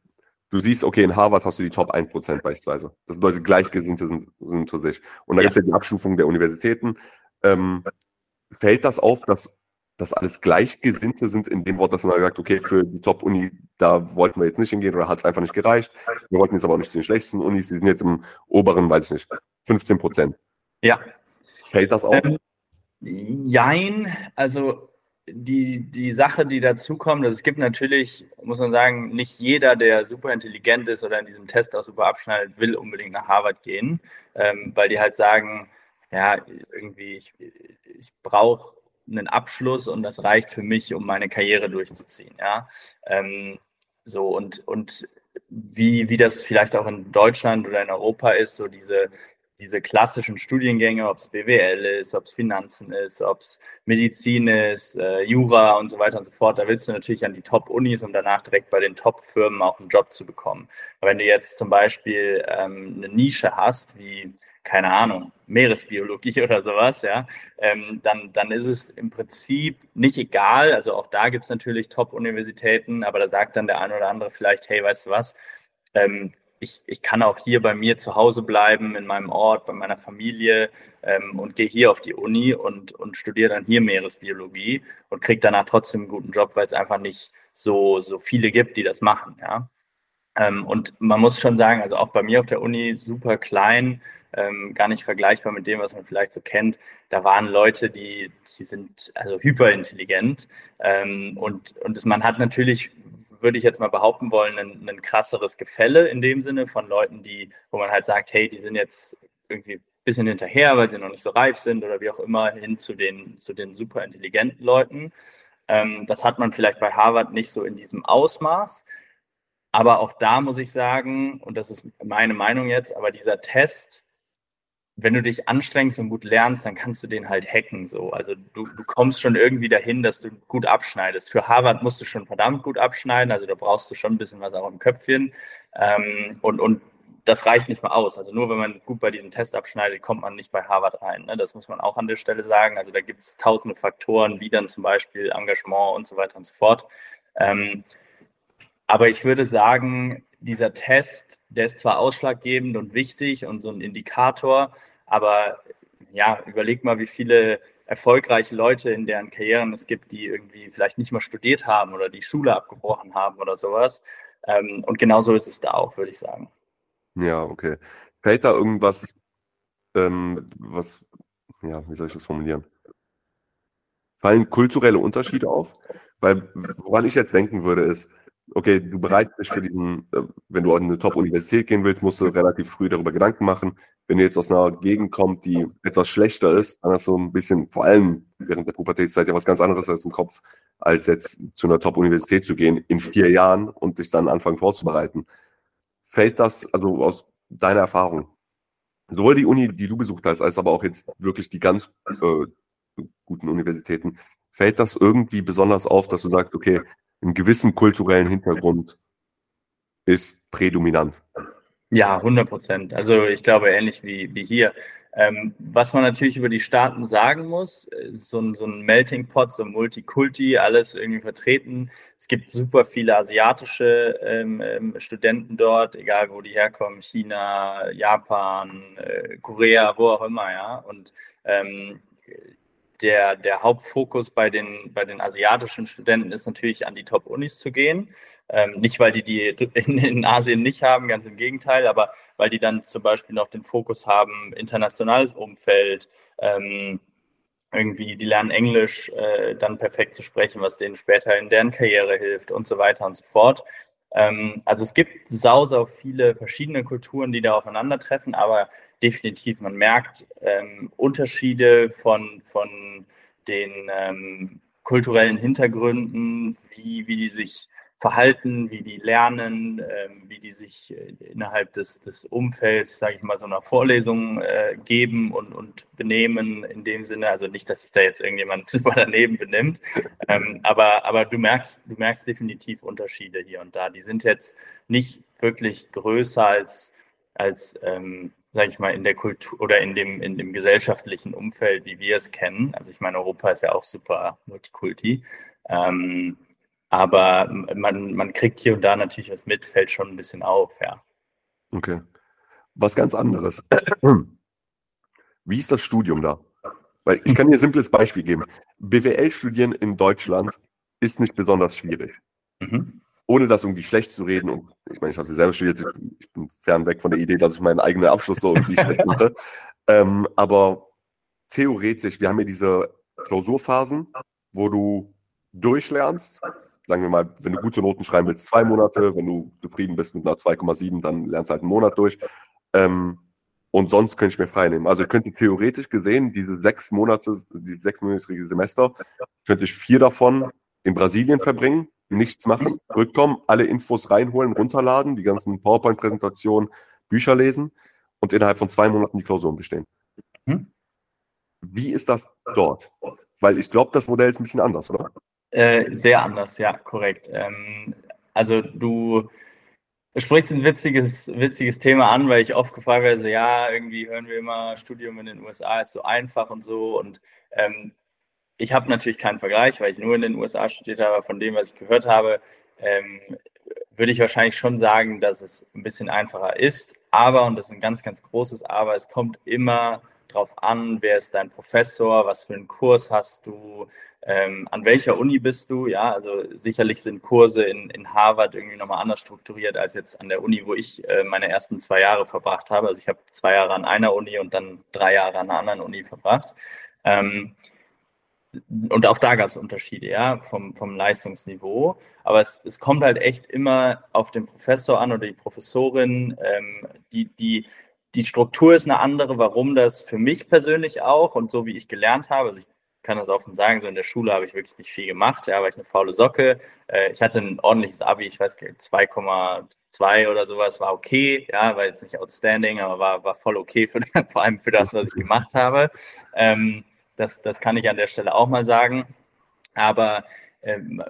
du siehst, okay, in Harvard hast du die Top 1% beispielsweise. Das bedeutet, Gleichgesinnte sind, sind zu sich. Und da ja. gibt es ja die Abstufung der Universitäten. Ähm, fällt das auf, dass das alles Gleichgesinnte sind, in dem Wort, dass man sagt, okay, für die Top-Uni, da wollten wir jetzt nicht hingehen oder hat es einfach nicht gereicht. Wir wollten jetzt aber auch nicht zu den schlechtesten Unis, die sind jetzt im oberen, weiß ich nicht, 15 Prozent. Ja. Fällt das auf? Ähm, jein, also die, die Sache, die dazu kommt, es gibt natürlich, muss man sagen, nicht jeder, der super intelligent ist oder in diesem Test auch super abschneidet, will unbedingt nach Harvard gehen, ähm, weil die halt sagen, ja, irgendwie, ich, ich brauche einen Abschluss und das reicht für mich, um meine Karriere durchzuziehen. Ja, ähm, so und, und wie, wie das vielleicht auch in Deutschland oder in Europa ist, so diese diese klassischen Studiengänge, ob es BWL ist, ob es Finanzen ist, ob es Medizin ist, äh, Jura und so weiter und so fort, da willst du natürlich an die Top-Unis, um danach direkt bei den Top-Firmen auch einen Job zu bekommen. Aber wenn du jetzt zum Beispiel ähm, eine Nische hast, wie, keine Ahnung, Meeresbiologie oder sowas, ja, ähm, dann, dann ist es im Prinzip nicht egal. Also auch da gibt es natürlich Top-Universitäten, aber da sagt dann der eine oder andere vielleicht, hey, weißt du was, ähm, ich, ich kann auch hier bei mir zu Hause bleiben, in meinem Ort, bei meiner Familie ähm, und gehe hier auf die Uni und, und studiere dann hier Meeresbiologie und kriege danach trotzdem einen guten Job, weil es einfach nicht so, so viele gibt, die das machen. Ja? Ähm, und man muss schon sagen, also auch bei mir auf der Uni super klein, ähm, gar nicht vergleichbar mit dem, was man vielleicht so kennt. Da waren Leute, die, die sind also hyperintelligent ähm, und, und das, man hat natürlich würde ich jetzt mal behaupten wollen, ein, ein krasseres Gefälle in dem Sinne von Leuten, die, wo man halt sagt, hey, die sind jetzt irgendwie ein bisschen hinterher, weil sie noch nicht so reif sind oder wie auch immer, hin zu den, zu den super intelligenten Leuten. Ähm, das hat man vielleicht bei Harvard nicht so in diesem Ausmaß. Aber auch da muss ich sagen, und das ist meine Meinung jetzt, aber dieser Test wenn du dich anstrengst und gut lernst, dann kannst du den halt hacken. So. Also du, du kommst schon irgendwie dahin, dass du gut abschneidest. Für Harvard musst du schon verdammt gut abschneiden, also da brauchst du schon ein bisschen was auch im Köpfchen. Ähm, und, und das reicht nicht mal aus. Also nur wenn man gut bei diesem Test abschneidet, kommt man nicht bei Harvard rein. Ne? Das muss man auch an der Stelle sagen. Also da gibt es tausende Faktoren, wie dann zum Beispiel Engagement und so weiter und so fort. Ähm, aber ich würde sagen, dieser Test, der ist zwar ausschlaggebend und wichtig und so ein Indikator, aber ja, überleg mal, wie viele erfolgreiche Leute in deren Karrieren es gibt, die irgendwie vielleicht nicht mal studiert haben oder die Schule abgebrochen haben oder sowas. Ähm, und genauso ist es da auch, würde ich sagen. Ja, okay. Fällt da irgendwas, ähm, was, ja, wie soll ich das formulieren? Fallen kulturelle Unterschiede auf? Weil, woran ich jetzt denken würde, ist, okay, du bereitest dich für diesen, äh, wenn du an eine Top-Universität gehen willst, musst du relativ früh darüber Gedanken machen. Wenn du jetzt aus einer Gegend kommst, die etwas schlechter ist, dann hast du ein bisschen, vor allem während der Pubertätszeit, ja was ganz anderes als im Kopf, als jetzt zu einer Top-Universität zu gehen in vier Jahren und dich dann anfangen vorzubereiten. Fällt das, also aus deiner Erfahrung, sowohl die Uni, die du besucht hast, als aber auch jetzt wirklich die ganz äh, guten Universitäten, fällt das irgendwie besonders auf, dass du sagst, okay, einen gewissen kulturellen Hintergrund ist prädominant. Ja, 100 Prozent. Also ich glaube ähnlich wie, wie hier. Ähm, was man natürlich über die Staaten sagen muss, so ein, so ein Melting Pot, so ein Multikulti, alles irgendwie vertreten. Es gibt super viele asiatische ähm, ähm, Studenten dort, egal wo die herkommen, China, Japan, äh, Korea, wo auch immer, ja. Und ähm, der, der Hauptfokus bei den, bei den asiatischen Studenten ist natürlich an die Top-Unis zu gehen. Ähm, nicht, weil die die in, in, Asien nicht haben, ganz im Gegenteil, aber weil die dann zum Beispiel noch den Fokus haben, internationales Umfeld, ähm, irgendwie, die lernen Englisch äh, dann perfekt zu sprechen, was denen später in deren Karriere hilft und so weiter und so fort. Ähm, also es gibt sau, sau viele verschiedene Kulturen, die da aufeinandertreffen, aber definitiv, man merkt ähm, Unterschiede von, von den ähm, kulturellen Hintergründen, wie, wie die sich verhalten, wie die lernen, ähm, wie die sich äh, innerhalb des, des Umfelds, sage ich mal, so einer Vorlesung äh, geben und, und benehmen in dem Sinne. Also nicht, dass sich da jetzt irgendjemand super daneben benimmt, ähm, aber, aber du merkst, du merkst definitiv Unterschiede hier und da. Die sind jetzt nicht wirklich größer als, als ähm, sage ich mal, in der Kultur oder in dem, in dem gesellschaftlichen Umfeld, wie wir es kennen. Also ich meine, Europa ist ja auch super Multikulti. Ähm, aber man, man kriegt hier und da natürlich was mit, fällt schon ein bisschen auf, ja. Okay. Was ganz anderes. Wie ist das Studium da? Weil ich kann dir ein simples Beispiel geben. BWL studieren in Deutschland ist nicht besonders schwierig. Mhm ohne das irgendwie schlecht zu reden, und ich meine, ich habe sie selber studiert, ich bin fernweg von der Idee, dass ich meinen eigenen Abschluss so irgendwie schlecht mache. Ähm, aber theoretisch, wir haben ja diese Klausurphasen, wo du durchlernst. Sagen wir mal, wenn du gute Noten schreiben willst, zwei Monate. Wenn du zufrieden bist mit einer 2,7, dann lernst du halt einen Monat durch. Ähm, und sonst könnte ich mir frei nehmen. Also ich könnte theoretisch gesehen diese sechs Monate, die sechsmonatige Semester, könnte ich vier davon in Brasilien verbringen, nichts machen, zurückkommen, alle Infos reinholen, runterladen, die ganzen PowerPoint-Präsentationen, Bücher lesen und innerhalb von zwei Monaten die Klausuren bestehen. Hm? Wie ist das dort? Weil ich glaube, das Modell ist ein bisschen anders, oder? Äh, sehr anders, ja, korrekt. Ähm, also du sprichst ein witziges, witziges Thema an, weil ich oft gefragt werde, so ja, irgendwie hören wir immer, Studium in den USA ist so einfach und so. Und ähm, ich habe natürlich keinen Vergleich, weil ich nur in den USA studiert habe. Von dem, was ich gehört habe, ähm, würde ich wahrscheinlich schon sagen, dass es ein bisschen einfacher ist. Aber, und das ist ein ganz, ganz großes Aber, es kommt immer darauf an, wer ist dein Professor, was für einen Kurs hast du, ähm, an welcher Uni bist du. Ja, also sicherlich sind Kurse in, in Harvard irgendwie nochmal anders strukturiert als jetzt an der Uni, wo ich äh, meine ersten zwei Jahre verbracht habe. Also ich habe zwei Jahre an einer Uni und dann drei Jahre an einer anderen Uni verbracht. Ähm, und auch da gab es Unterschiede, ja, vom, vom Leistungsniveau. Aber es, es kommt halt echt immer auf den Professor an oder die Professorin. Ähm, die, die, die Struktur ist eine andere, warum das für mich persönlich auch und so wie ich gelernt habe, also ich kann das offen sagen, so in der Schule habe ich wirklich nicht viel gemacht, ja, war ich eine faule Socke. Äh, ich hatte ein ordentliches Abi, ich weiß nicht, 2,2 oder sowas, war okay, ja, war jetzt nicht outstanding, aber war, war voll okay, für, vor allem für das, was ich gemacht habe. Ähm, das, das kann ich an der Stelle auch mal sagen. Aber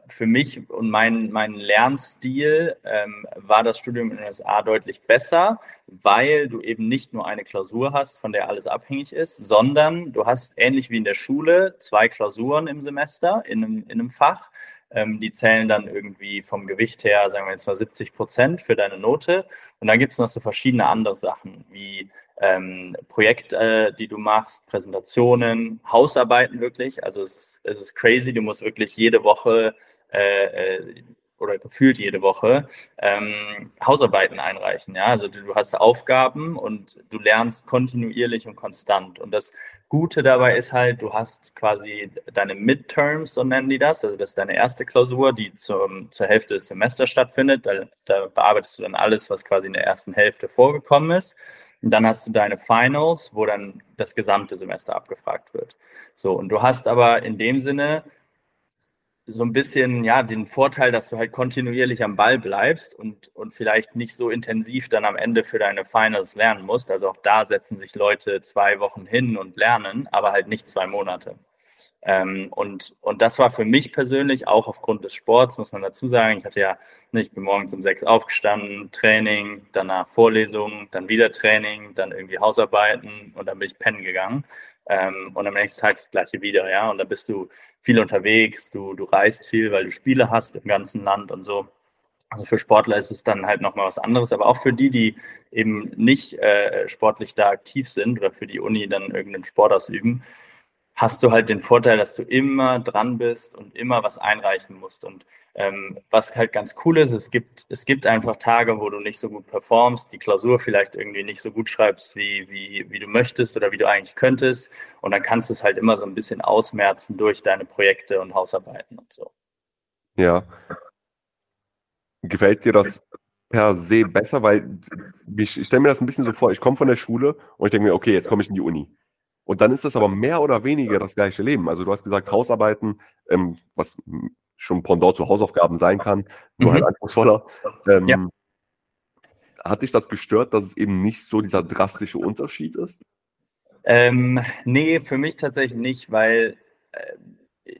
für mich und meinen mein Lernstil ähm, war das Studium in den USA deutlich besser, weil du eben nicht nur eine Klausur hast, von der alles abhängig ist, sondern du hast ähnlich wie in der Schule zwei Klausuren im Semester in einem, in einem Fach. Ähm, die zählen dann irgendwie vom Gewicht her, sagen wir jetzt mal 70 Prozent für deine Note. Und dann gibt es noch so verschiedene andere Sachen wie ähm, Projekte, äh, die du machst, Präsentationen, Hausarbeiten wirklich. Also es ist, es ist crazy, du musst wirklich jede Woche äh, äh, oder gefühlt jede Woche ähm, Hausarbeiten einreichen. Ja, also du, hast Aufgaben und du lernst kontinuierlich und konstant. Und das Gute dabei ist halt, du hast quasi deine Midterms, so nennen die das. Also das ist deine erste Klausur, die zum, zur Hälfte des Semesters stattfindet. Da, da bearbeitest du dann alles, was quasi in der ersten Hälfte vorgekommen ist. Und dann hast du deine Finals, wo dann das gesamte Semester abgefragt wird. So, und du hast aber in dem Sinne so ein bisschen ja den Vorteil, dass du halt kontinuierlich am Ball bleibst und, und vielleicht nicht so intensiv dann am Ende für deine Finals lernen musst. Also auch da setzen sich Leute zwei Wochen hin und lernen, aber halt nicht zwei Monate. Ähm, und, und das war für mich persönlich auch aufgrund des Sports, muss man dazu sagen. Ich hatte ja, ne, ich bin morgens um sechs aufgestanden, Training, danach Vorlesungen, dann wieder Training, dann irgendwie Hausarbeiten und dann bin ich pennen gegangen. Ähm, und am nächsten Tag das gleiche wieder, ja. Und da bist du viel unterwegs, du, du reist viel, weil du Spiele hast im ganzen Land und so. Also für Sportler ist es dann halt nochmal was anderes, aber auch für die, die eben nicht äh, sportlich da aktiv sind oder für die Uni dann irgendeinen Sport ausüben, hast du halt den Vorteil, dass du immer dran bist und immer was einreichen musst. Und ähm, was halt ganz cool ist, es gibt, es gibt einfach Tage, wo du nicht so gut performst, die Klausur vielleicht irgendwie nicht so gut schreibst, wie, wie, wie du möchtest oder wie du eigentlich könntest. Und dann kannst du es halt immer so ein bisschen ausmerzen durch deine Projekte und Hausarbeiten und so. Ja. Gefällt dir das per se besser? Weil ich, stelle mir das ein bisschen so vor, ich komme von der Schule und ich denke mir, okay, jetzt komme ich in die Uni. Und dann ist das aber mehr oder weniger das gleiche Leben. Also du hast gesagt, Hausarbeiten, ähm, was schon Pendant zu Hausaufgaben sein kann, nur halt mhm. halt anspruchsvoller. Ähm, ja. Hat dich das gestört, dass es eben nicht so dieser drastische Unterschied ist? Ähm, nee, für mich tatsächlich nicht, weil, äh,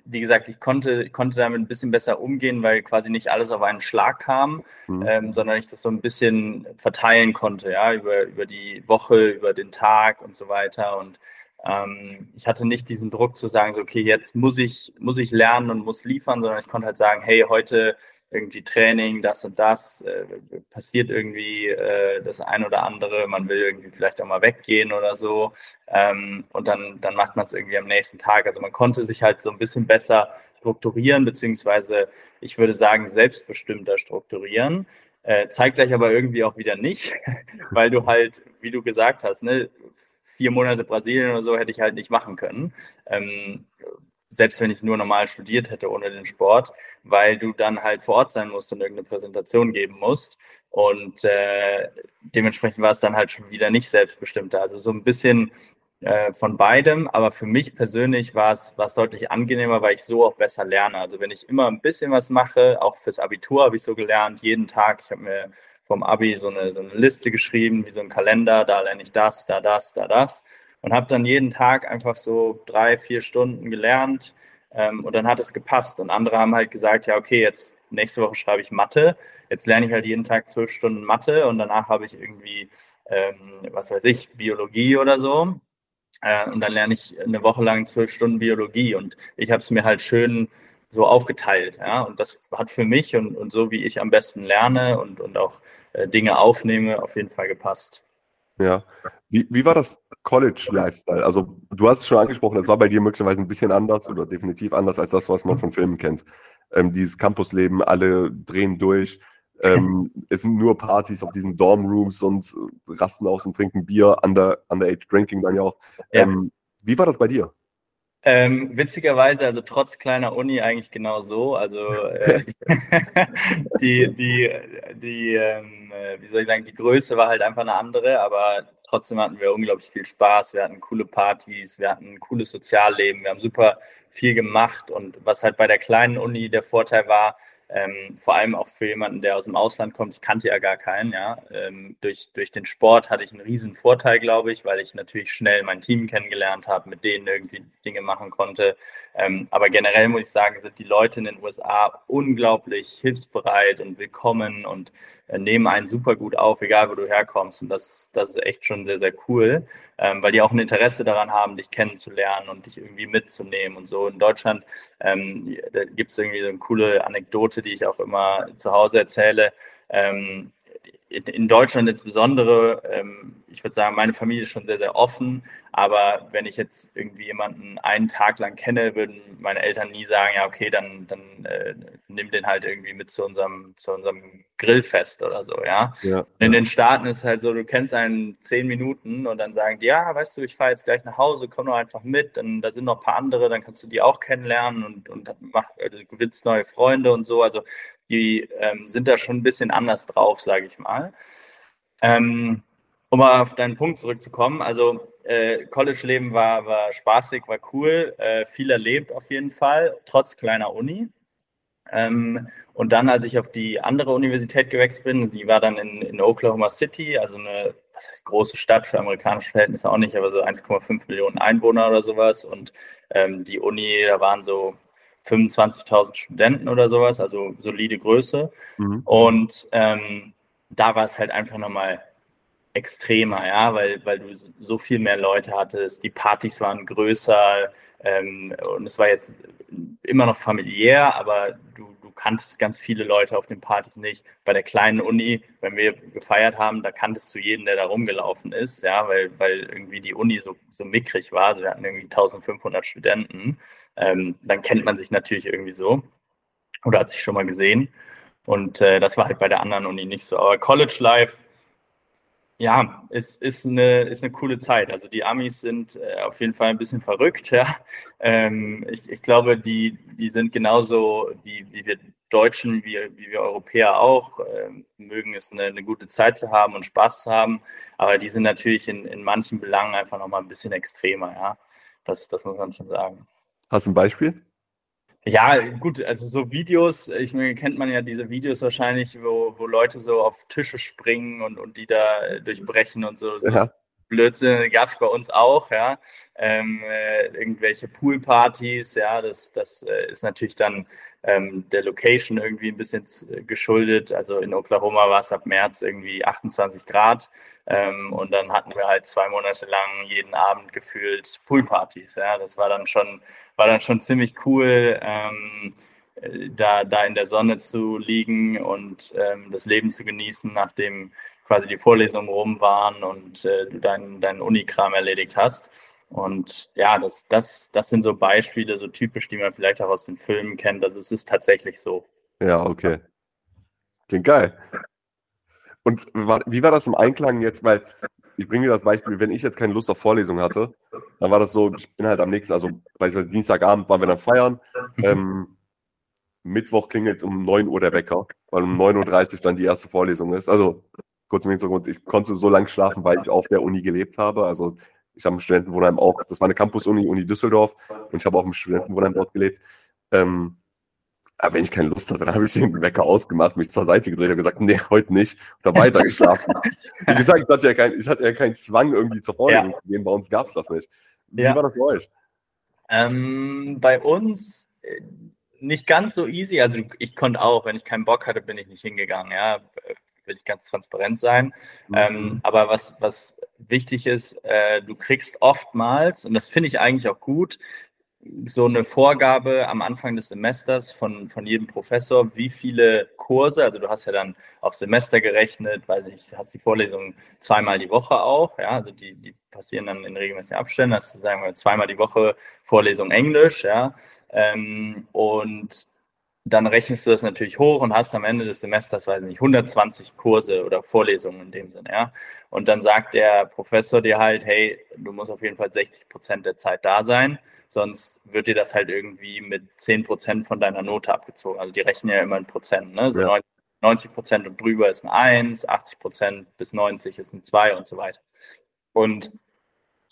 wie gesagt, ich konnte, konnte damit ein bisschen besser umgehen, weil quasi nicht alles auf einen Schlag kam, mhm. ähm, sondern ich das so ein bisschen verteilen konnte, ja, über, über die Woche, über den Tag und so weiter. Und ähm, ich hatte nicht diesen Druck zu sagen, so, okay, jetzt muss ich, muss ich lernen und muss liefern, sondern ich konnte halt sagen, hey, heute irgendwie Training, das und das, äh, passiert irgendwie äh, das ein oder andere, man will irgendwie vielleicht auch mal weggehen oder so ähm, und dann, dann macht man es irgendwie am nächsten Tag. Also man konnte sich halt so ein bisschen besser strukturieren, beziehungsweise ich würde sagen, selbstbestimmter strukturieren. Äh, zeitgleich aber irgendwie auch wieder nicht, weil du halt, wie du gesagt hast, ne, vier Monate Brasilien oder so hätte ich halt nicht machen können. Ähm, selbst wenn ich nur normal studiert hätte ohne den Sport, weil du dann halt vor Ort sein musst und irgendeine Präsentation geben musst. Und äh, dementsprechend war es dann halt schon wieder nicht selbstbestimmter. Also so ein bisschen äh, von beidem, aber für mich persönlich war es, war es deutlich angenehmer, weil ich so auch besser lerne. Also wenn ich immer ein bisschen was mache, auch fürs Abitur habe ich so gelernt, jeden Tag, ich habe mir vom Abi so eine, so eine Liste geschrieben, wie so ein Kalender, da lerne ich das, da das, da das. Und habe dann jeden Tag einfach so drei, vier Stunden gelernt ähm, und dann hat es gepasst. Und andere haben halt gesagt, ja, okay, jetzt nächste Woche schreibe ich Mathe. Jetzt lerne ich halt jeden Tag zwölf Stunden Mathe und danach habe ich irgendwie, ähm, was weiß ich, Biologie oder so. Äh, und dann lerne ich eine Woche lang zwölf Stunden Biologie. Und ich habe es mir halt schön so aufgeteilt. Ja? Und das hat für mich und, und so, wie ich am besten lerne und, und auch äh, Dinge aufnehme, auf jeden Fall gepasst. Ja. Wie, wie war das College-Lifestyle? Also, du hast es schon angesprochen, das war bei dir möglicherweise ein bisschen anders oder definitiv anders als das, was man von Filmen kennt. Ähm, dieses Campusleben, alle drehen durch. Ähm, es sind nur Partys auf diesen Dorm-Rooms und rasten aus und trinken Bier, under, underage Drinking dann ja auch. Ja. Ähm, wie war das bei dir? Ähm, witzigerweise, also trotz kleiner Uni eigentlich genau so. Also äh, die, die, die ähm, äh, wie soll ich sagen, die Größe war halt einfach eine andere, aber trotzdem hatten wir unglaublich viel Spaß. Wir hatten coole Partys, wir hatten ein cooles Sozialleben, wir haben super viel gemacht und was halt bei der kleinen Uni der Vorteil war, ähm, vor allem auch für jemanden, der aus dem Ausland kommt. Ich kannte ja gar keinen. Ja. Ähm, durch, durch den Sport hatte ich einen riesen Vorteil, glaube ich, weil ich natürlich schnell mein Team kennengelernt habe, mit denen irgendwie Dinge machen konnte. Ähm, aber generell muss ich sagen, sind die Leute in den USA unglaublich hilfsbereit und willkommen und äh, nehmen einen super gut auf, egal wo du herkommst. Und das ist, das ist echt schon sehr, sehr cool, ähm, weil die auch ein Interesse daran haben, dich kennenzulernen und dich irgendwie mitzunehmen und so. In Deutschland ähm, gibt es irgendwie so eine coole Anekdote Anekdote, die ich auch immer zu Hause erzähle. Ähm, in Deutschland insbesondere, ähm, ich würde sagen, meine Familie ist schon sehr, sehr offen, aber wenn ich jetzt irgendwie jemanden einen Tag lang kenne, würden meine Eltern nie sagen, ja, okay, dann, dann äh, nimm den halt irgendwie mit zu unserem, zu unserem Grillfest oder so, ja. ja in den Staaten ist halt so, du kennst einen zehn Minuten und dann sagen die, ja, weißt du, ich fahre jetzt gleich nach Hause, komm doch einfach mit, dann da sind noch ein paar andere, dann kannst du die auch kennenlernen und, und mach, äh, du gewinnst neue Freunde und so. Also die ähm, sind da schon ein bisschen anders drauf, sage ich mal. Ähm, um mal auf deinen Punkt zurückzukommen, also äh, College-Leben war, war spaßig, war cool, äh, viel erlebt auf jeden Fall, trotz kleiner Uni. Ähm, und dann, als ich auf die andere Universität gewechselt bin, die war dann in, in Oklahoma City, also eine, was heißt große Stadt für amerikanische Verhältnisse auch nicht, aber so 1,5 Millionen Einwohner oder sowas. Und ähm, die Uni, da waren so 25.000 Studenten oder sowas, also solide Größe. Mhm. Und ähm, da war es halt einfach nochmal extremer, ja, weil, weil du so viel mehr Leute hattest, die Partys waren größer ähm, und es war jetzt immer noch familiär, aber du, du kanntest ganz viele Leute auf den Partys nicht. Bei der kleinen Uni, wenn wir gefeiert haben, da kanntest du jeden, der da rumgelaufen ist, ja, weil, weil irgendwie die Uni so, so mickrig war, also wir hatten irgendwie 1500 Studenten, ähm, dann kennt man sich natürlich irgendwie so oder hat sich schon mal gesehen und äh, das war halt bei der anderen Uni nicht so. Aber College Life ja, es ist eine, ist eine coole Zeit. Also die Amis sind äh, auf jeden Fall ein bisschen verrückt. Ja. Ähm, ich, ich glaube, die, die sind genauso wie, wie wir Deutschen, wie, wie wir Europäer auch, äh, mögen es eine, eine gute Zeit zu haben und Spaß zu haben. Aber die sind natürlich in, in manchen Belangen einfach nochmal ein bisschen extremer. Ja. Das, das muss man schon sagen. Hast du ein Beispiel? Ja, gut, also so Videos, ich meine, kennt man ja diese Videos wahrscheinlich, wo, wo Leute so auf Tische springen und, und die da durchbrechen und so. so. Ja. Blödsinn gab es bei uns auch, ja. Ähm, äh, irgendwelche Poolpartys, ja, das, das äh, ist natürlich dann ähm, der Location irgendwie ein bisschen geschuldet. Also in Oklahoma war es ab März irgendwie 28 Grad ähm, und dann hatten wir halt zwei Monate lang jeden Abend gefühlt Poolpartys, ja. Das war dann schon, war dann schon ziemlich cool. Ähm, äh, da, da in der Sonne zu liegen und ähm, das Leben zu genießen, nachdem quasi die Vorlesungen rum waren und äh, du deinen dein Unikram erledigt hast. Und ja, das, das, das sind so Beispiele, so typisch, die man vielleicht auch aus den Filmen kennt. Also es ist tatsächlich so. Ja, okay. Klingt geil. Und wie war das im Einklang jetzt? Weil ich bringe dir das Beispiel, wenn ich jetzt keine Lust auf Vorlesungen hatte, dann war das so, ich bin halt am nächsten, also beispielsweise Dienstagabend waren wir dann feiern. Mhm. Ähm, Mittwoch klingelt um 9 Uhr der Wecker, weil um 9.30 Uhr dann die erste Vorlesung ist. Also kurz im Hintergrund, ich konnte so lange schlafen, weil ich auf der Uni gelebt habe. Also ich habe im Studentenwohnheim auch, das war eine Campus-Uni, Uni Düsseldorf, und ich habe auch im Studentenwohnheim dort gelebt. Ähm, aber wenn ich keine Lust hatte, dann habe ich den Wecker ausgemacht, mich zur Seite gedreht und gesagt, nee, heute nicht, oder weiter geschlafen. Wie gesagt, ich hatte ja, kein, ich hatte ja keinen Zwang, irgendwie zur Vorlesung ja. zu gehen, bei uns gab es das nicht. Wie ja. war das bei euch? Ähm, bei uns äh, nicht ganz so easy. Also ich konnte auch, wenn ich keinen Bock hatte, bin ich nicht hingegangen. Ja, will ich ganz transparent sein. Mhm. Ähm, aber was, was wichtig ist, äh, du kriegst oftmals, und das finde ich eigentlich auch gut, so eine Vorgabe am Anfang des Semesters von, von jedem Professor, wie viele Kurse, also du hast ja dann auf Semester gerechnet, weiß ich, hast die Vorlesungen zweimal die Woche auch, ja, also die, die passieren dann in regelmäßigen Abständen, hast du sagen wir zweimal die Woche Vorlesung Englisch, ja, ähm, und dann rechnest du das natürlich hoch und hast am Ende des Semesters, weiß nicht, 120 Kurse oder Vorlesungen in dem Sinne, ja. Und dann sagt der Professor dir halt, hey, du musst auf jeden Fall 60 Prozent der Zeit da sein, sonst wird dir das halt irgendwie mit 10 Prozent von deiner Note abgezogen. Also die rechnen ja immer in Prozent, ne? So ja. 90 Prozent und drüber ist ein 1, 80 Prozent bis 90 ist ein 2 und so weiter. Und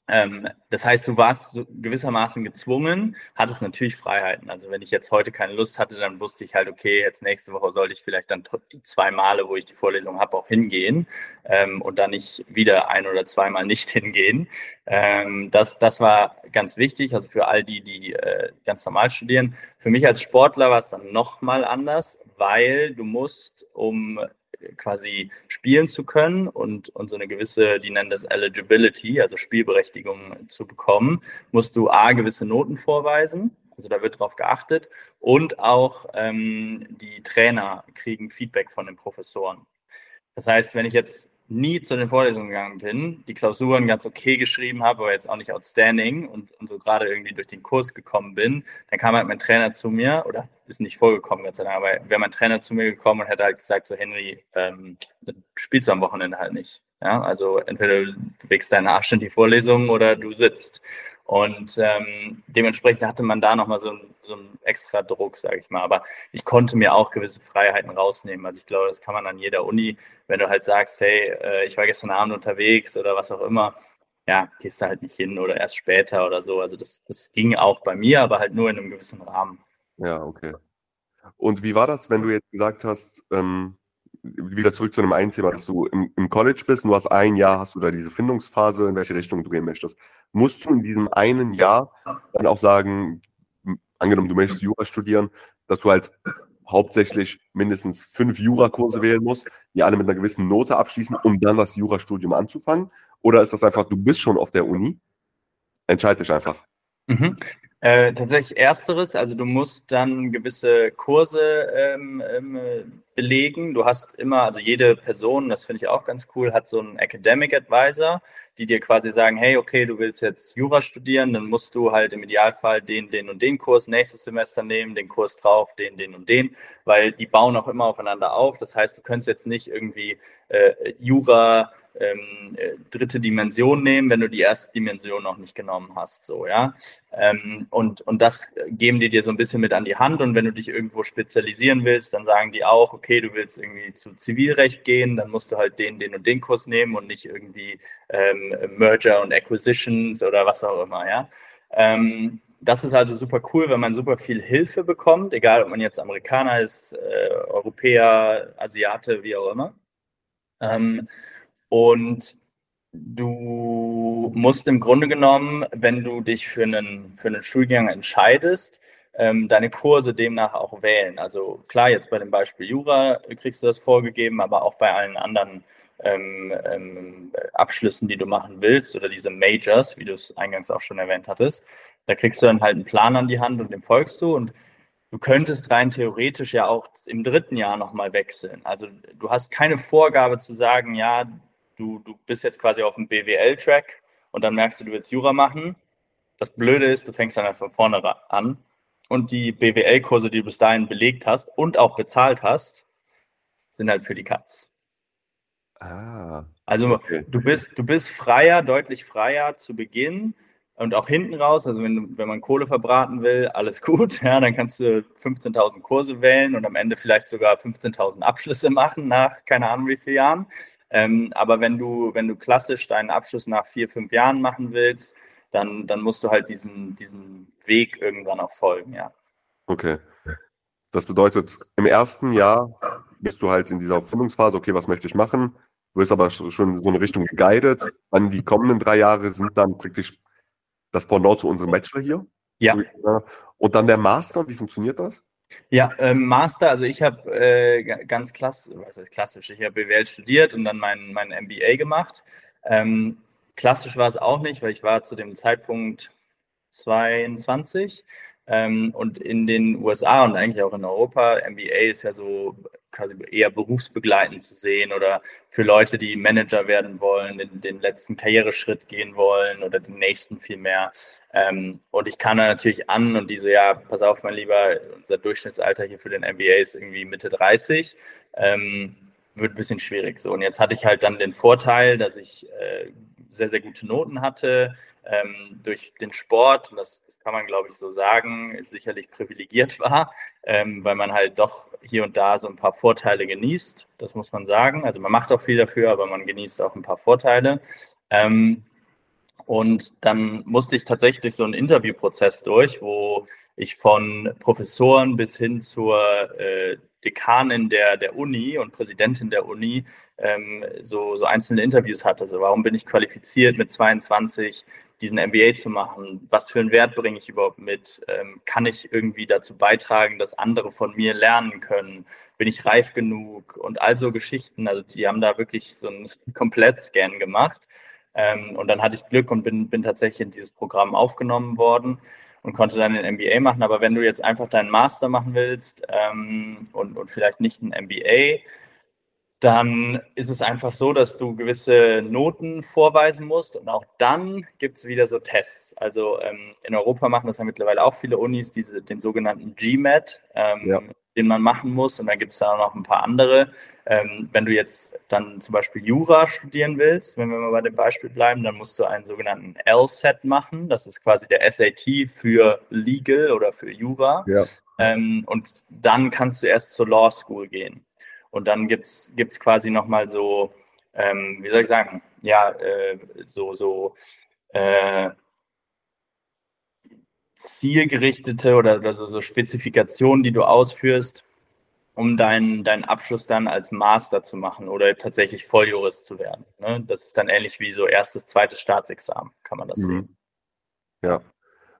ähm, das heißt, du warst so gewissermaßen gezwungen, hattest natürlich Freiheiten. Also wenn ich jetzt heute keine Lust hatte, dann wusste ich halt, okay, jetzt nächste Woche sollte ich vielleicht dann die zwei Male, wo ich die Vorlesung habe, auch hingehen ähm, und dann nicht wieder ein oder zweimal nicht hingehen. Ähm, das, das war ganz wichtig, also für all die, die äh, ganz normal studieren. Für mich als Sportler war es dann nochmal anders, weil du musst, um quasi spielen zu können und, und so eine gewisse, die nennen das Eligibility, also Spielberechtigung zu bekommen, musst du A, gewisse Noten vorweisen, also da wird drauf geachtet und auch ähm, die Trainer kriegen Feedback von den Professoren. Das heißt, wenn ich jetzt nie zu den Vorlesungen gegangen bin, die Klausuren ganz okay geschrieben habe, aber jetzt auch nicht outstanding und, und so gerade irgendwie durch den Kurs gekommen bin, dann kam halt mein Trainer zu mir, oder ist nicht vorgekommen, Gott sei Dank, aber wäre mein Trainer zu mir gekommen und hätte halt gesagt, so Henry, ähm, spielst du am Wochenende halt nicht. Ja, also entweder du wächst deinen Arsch in die Vorlesungen oder du sitzt. Und ähm, dementsprechend hatte man da nochmal so, so einen extra Druck, sage ich mal. Aber ich konnte mir auch gewisse Freiheiten rausnehmen. Also ich glaube, das kann man an jeder Uni, wenn du halt sagst, hey, äh, ich war gestern Abend unterwegs oder was auch immer, ja, gehst du halt nicht hin oder erst später oder so. Also das, das ging auch bei mir, aber halt nur in einem gewissen Rahmen. Ja, okay. Und wie war das, wenn du jetzt gesagt hast, ähm, wieder zurück zu einem einen Thema, dass du im, im, College bist und du hast ein Jahr, hast du da diese Findungsphase, in welche Richtung du gehen möchtest. Musst du in diesem einen Jahr dann auch sagen, angenommen, du möchtest Jura studieren, dass du halt hauptsächlich mindestens fünf Jurakurse wählen musst, die alle mit einer gewissen Note abschließen, um dann das Jurastudium anzufangen? Oder ist das einfach, du bist schon auf der Uni? Entscheide dich einfach. Mhm. Äh, tatsächlich ersteres, also du musst dann gewisse Kurse ähm, ähm, belegen. Du hast immer, also jede Person, das finde ich auch ganz cool, hat so einen Academic Advisor, die dir quasi sagen, hey, okay, du willst jetzt Jura studieren, dann musst du halt im Idealfall den, den und den Kurs nächstes Semester nehmen, den Kurs drauf, den, den und den, weil die bauen auch immer aufeinander auf. Das heißt, du könntest jetzt nicht irgendwie äh, Jura ähm, äh, dritte Dimension nehmen, wenn du die erste Dimension noch nicht genommen hast, so, ja. Ähm, und, und das geben die dir so ein bisschen mit an die Hand und wenn du dich irgendwo spezialisieren willst, dann sagen die auch, okay, du willst irgendwie zu Zivilrecht gehen, dann musst du halt den, den und den Kurs nehmen und nicht irgendwie ähm, Merger und Acquisitions oder was auch immer, ja. Ähm, das ist also super cool, wenn man super viel Hilfe bekommt, egal ob man jetzt Amerikaner ist, äh, Europäer, Asiate, wie auch immer. Und du musst im Grunde genommen, wenn du dich für einen, für einen Studiengang entscheidest, ähm, deine Kurse demnach auch wählen. Also klar, jetzt bei dem Beispiel Jura kriegst du das vorgegeben, aber auch bei allen anderen ähm, ähm, Abschlüssen, die du machen willst oder diese Majors, wie du es eingangs auch schon erwähnt hattest, da kriegst du dann halt einen Plan an die Hand und dem folgst du und du könntest rein theoretisch ja auch im dritten Jahr nochmal wechseln. Also du hast keine Vorgabe zu sagen, ja, du, du bist jetzt quasi auf dem BWL-Track und dann merkst du, du willst Jura machen. Das Blöde ist, du fängst dann halt von vorne an und die BWL-Kurse, die du bis dahin belegt hast und auch bezahlt hast, sind halt für die Katz. Ah. Also okay. du bist, du bist freier, deutlich freier zu Beginn und auch hinten raus. Also wenn, wenn man Kohle verbraten will, alles gut. Ja, dann kannst du 15.000 Kurse wählen und am Ende vielleicht sogar 15.000 Abschlüsse machen nach keine Ahnung wie vielen Jahren. Ähm, aber wenn du, wenn du klassisch deinen Abschluss nach vier, fünf Jahren machen willst, dann, dann musst du halt diesen, diesen Weg irgendwann auch folgen, ja. Okay. Das bedeutet, im ersten Jahr bist du halt in dieser Findungsphase, okay, was möchte ich machen? Du wirst aber schon in so eine Richtung geguided. Dann die kommenden drei Jahre sind dann praktisch das Pendant zu unserem Bachelor hier. Ja. Und dann der Master, wie funktioniert das? Ja, ähm, Master, also ich habe äh, ganz klassisch, was heißt klassisch, ich habe BWL studiert und dann mein, mein MBA gemacht. Ähm, klassisch war es auch nicht, weil ich war zu dem Zeitpunkt 22 ähm, und in den USA und eigentlich auch in Europa, MBA ist ja so quasi eher berufsbegleitend zu sehen oder für Leute, die Manager werden wollen, den, den letzten Karriereschritt gehen wollen oder den nächsten vielmehr. Ähm, und ich kann da natürlich an und diese, ja, pass auf, mein Lieber, unser Durchschnittsalter hier für den MBA ist irgendwie Mitte 30. Ähm, wird ein bisschen schwierig. So, und jetzt hatte ich halt dann den Vorteil, dass ich äh, sehr, sehr gute Noten hatte, ähm, durch den Sport, und das, das, kann man glaube ich so sagen, sicherlich privilegiert war, ähm, weil man halt doch hier und da so ein paar Vorteile genießt, das muss man sagen. Also man macht auch viel dafür, aber man genießt auch ein paar Vorteile. Ähm, und dann musste ich tatsächlich so einen Interviewprozess durch, wo ich von Professoren bis hin zur äh, Dekanin der, der Uni und Präsidentin der Uni ähm, so, so einzelne Interviews hatte. Also warum bin ich qualifiziert mit 22 diesen MBA zu machen? Was für einen Wert bringe ich überhaupt mit? Ähm, kann ich irgendwie dazu beitragen, dass andere von mir lernen können? Bin ich reif genug? Und all so Geschichten. Also die haben da wirklich so einen Komplett-Scan gemacht. Ähm, und dann hatte ich Glück und bin, bin tatsächlich in dieses Programm aufgenommen worden und konnte dann den MBA machen. Aber wenn du jetzt einfach deinen Master machen willst ähm, und, und vielleicht nicht ein MBA, dann ist es einfach so, dass du gewisse Noten vorweisen musst und auch dann gibt es wieder so Tests. Also ähm, in Europa machen das ja mittlerweile auch viele Unis, diese, den sogenannten GMAT. Ähm, ja den man machen muss. Und dann gibt es da noch ein paar andere. Ähm, wenn du jetzt dann zum Beispiel Jura studieren willst, wenn wir mal bei dem Beispiel bleiben, dann musst du einen sogenannten LSAT machen. Das ist quasi der SAT für Legal oder für Jura. Ja. Ähm, und dann kannst du erst zur Law School gehen. Und dann gibt es quasi nochmal so, ähm, wie soll ich sagen, ja, äh, so, so, äh, zielgerichtete oder, oder so, so Spezifikationen, die du ausführst, um deinen, deinen Abschluss dann als Master zu machen oder tatsächlich Volljurist zu werden. Ne? Das ist dann ähnlich wie so erstes, zweites Staatsexamen, kann man das mhm. sehen. Ja.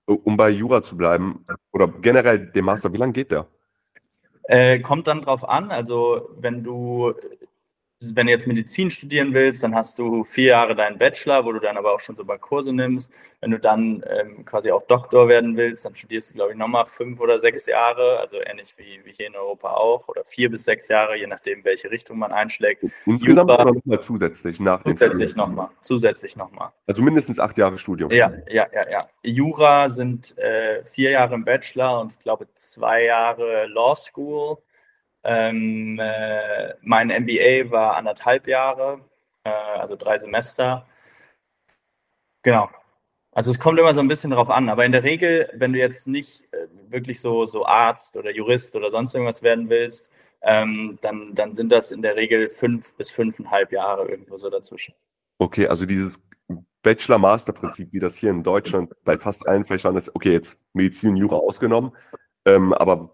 Um bei Jura zu bleiben oder generell dem Master, wie lange geht der? Äh, kommt dann drauf an, also wenn du wenn du jetzt Medizin studieren willst, dann hast du vier Jahre deinen Bachelor, wo du dann aber auch schon so ein Kurse nimmst. Wenn du dann ähm, quasi auch Doktor werden willst, dann studierst du, glaube ich, nochmal fünf oder sechs Jahre, also ähnlich wie, wie hier in Europa auch, oder vier bis sechs Jahre, je nachdem, welche Richtung man einschlägt. Insgesamt Jura, oder nochmal zusätzlich nach den Zusätzlich nochmal, zusätzlich nochmal. Also mindestens acht Jahre Studium. Ja, ja, ja, ja. Jura sind äh, vier Jahre im Bachelor und ich glaube zwei Jahre Law School. Ähm, äh, mein MBA war anderthalb Jahre, äh, also drei Semester. Genau. Also es kommt immer so ein bisschen drauf an, aber in der Regel, wenn du jetzt nicht äh, wirklich so, so Arzt oder Jurist oder sonst irgendwas werden willst, ähm, dann, dann sind das in der Regel fünf bis fünfeinhalb Jahre irgendwo so dazwischen. Okay, also dieses Bachelor-Master-Prinzip, wie das hier in Deutschland bei fast allen Fächern ist, okay, jetzt Medizin, Jura ausgenommen, ähm, aber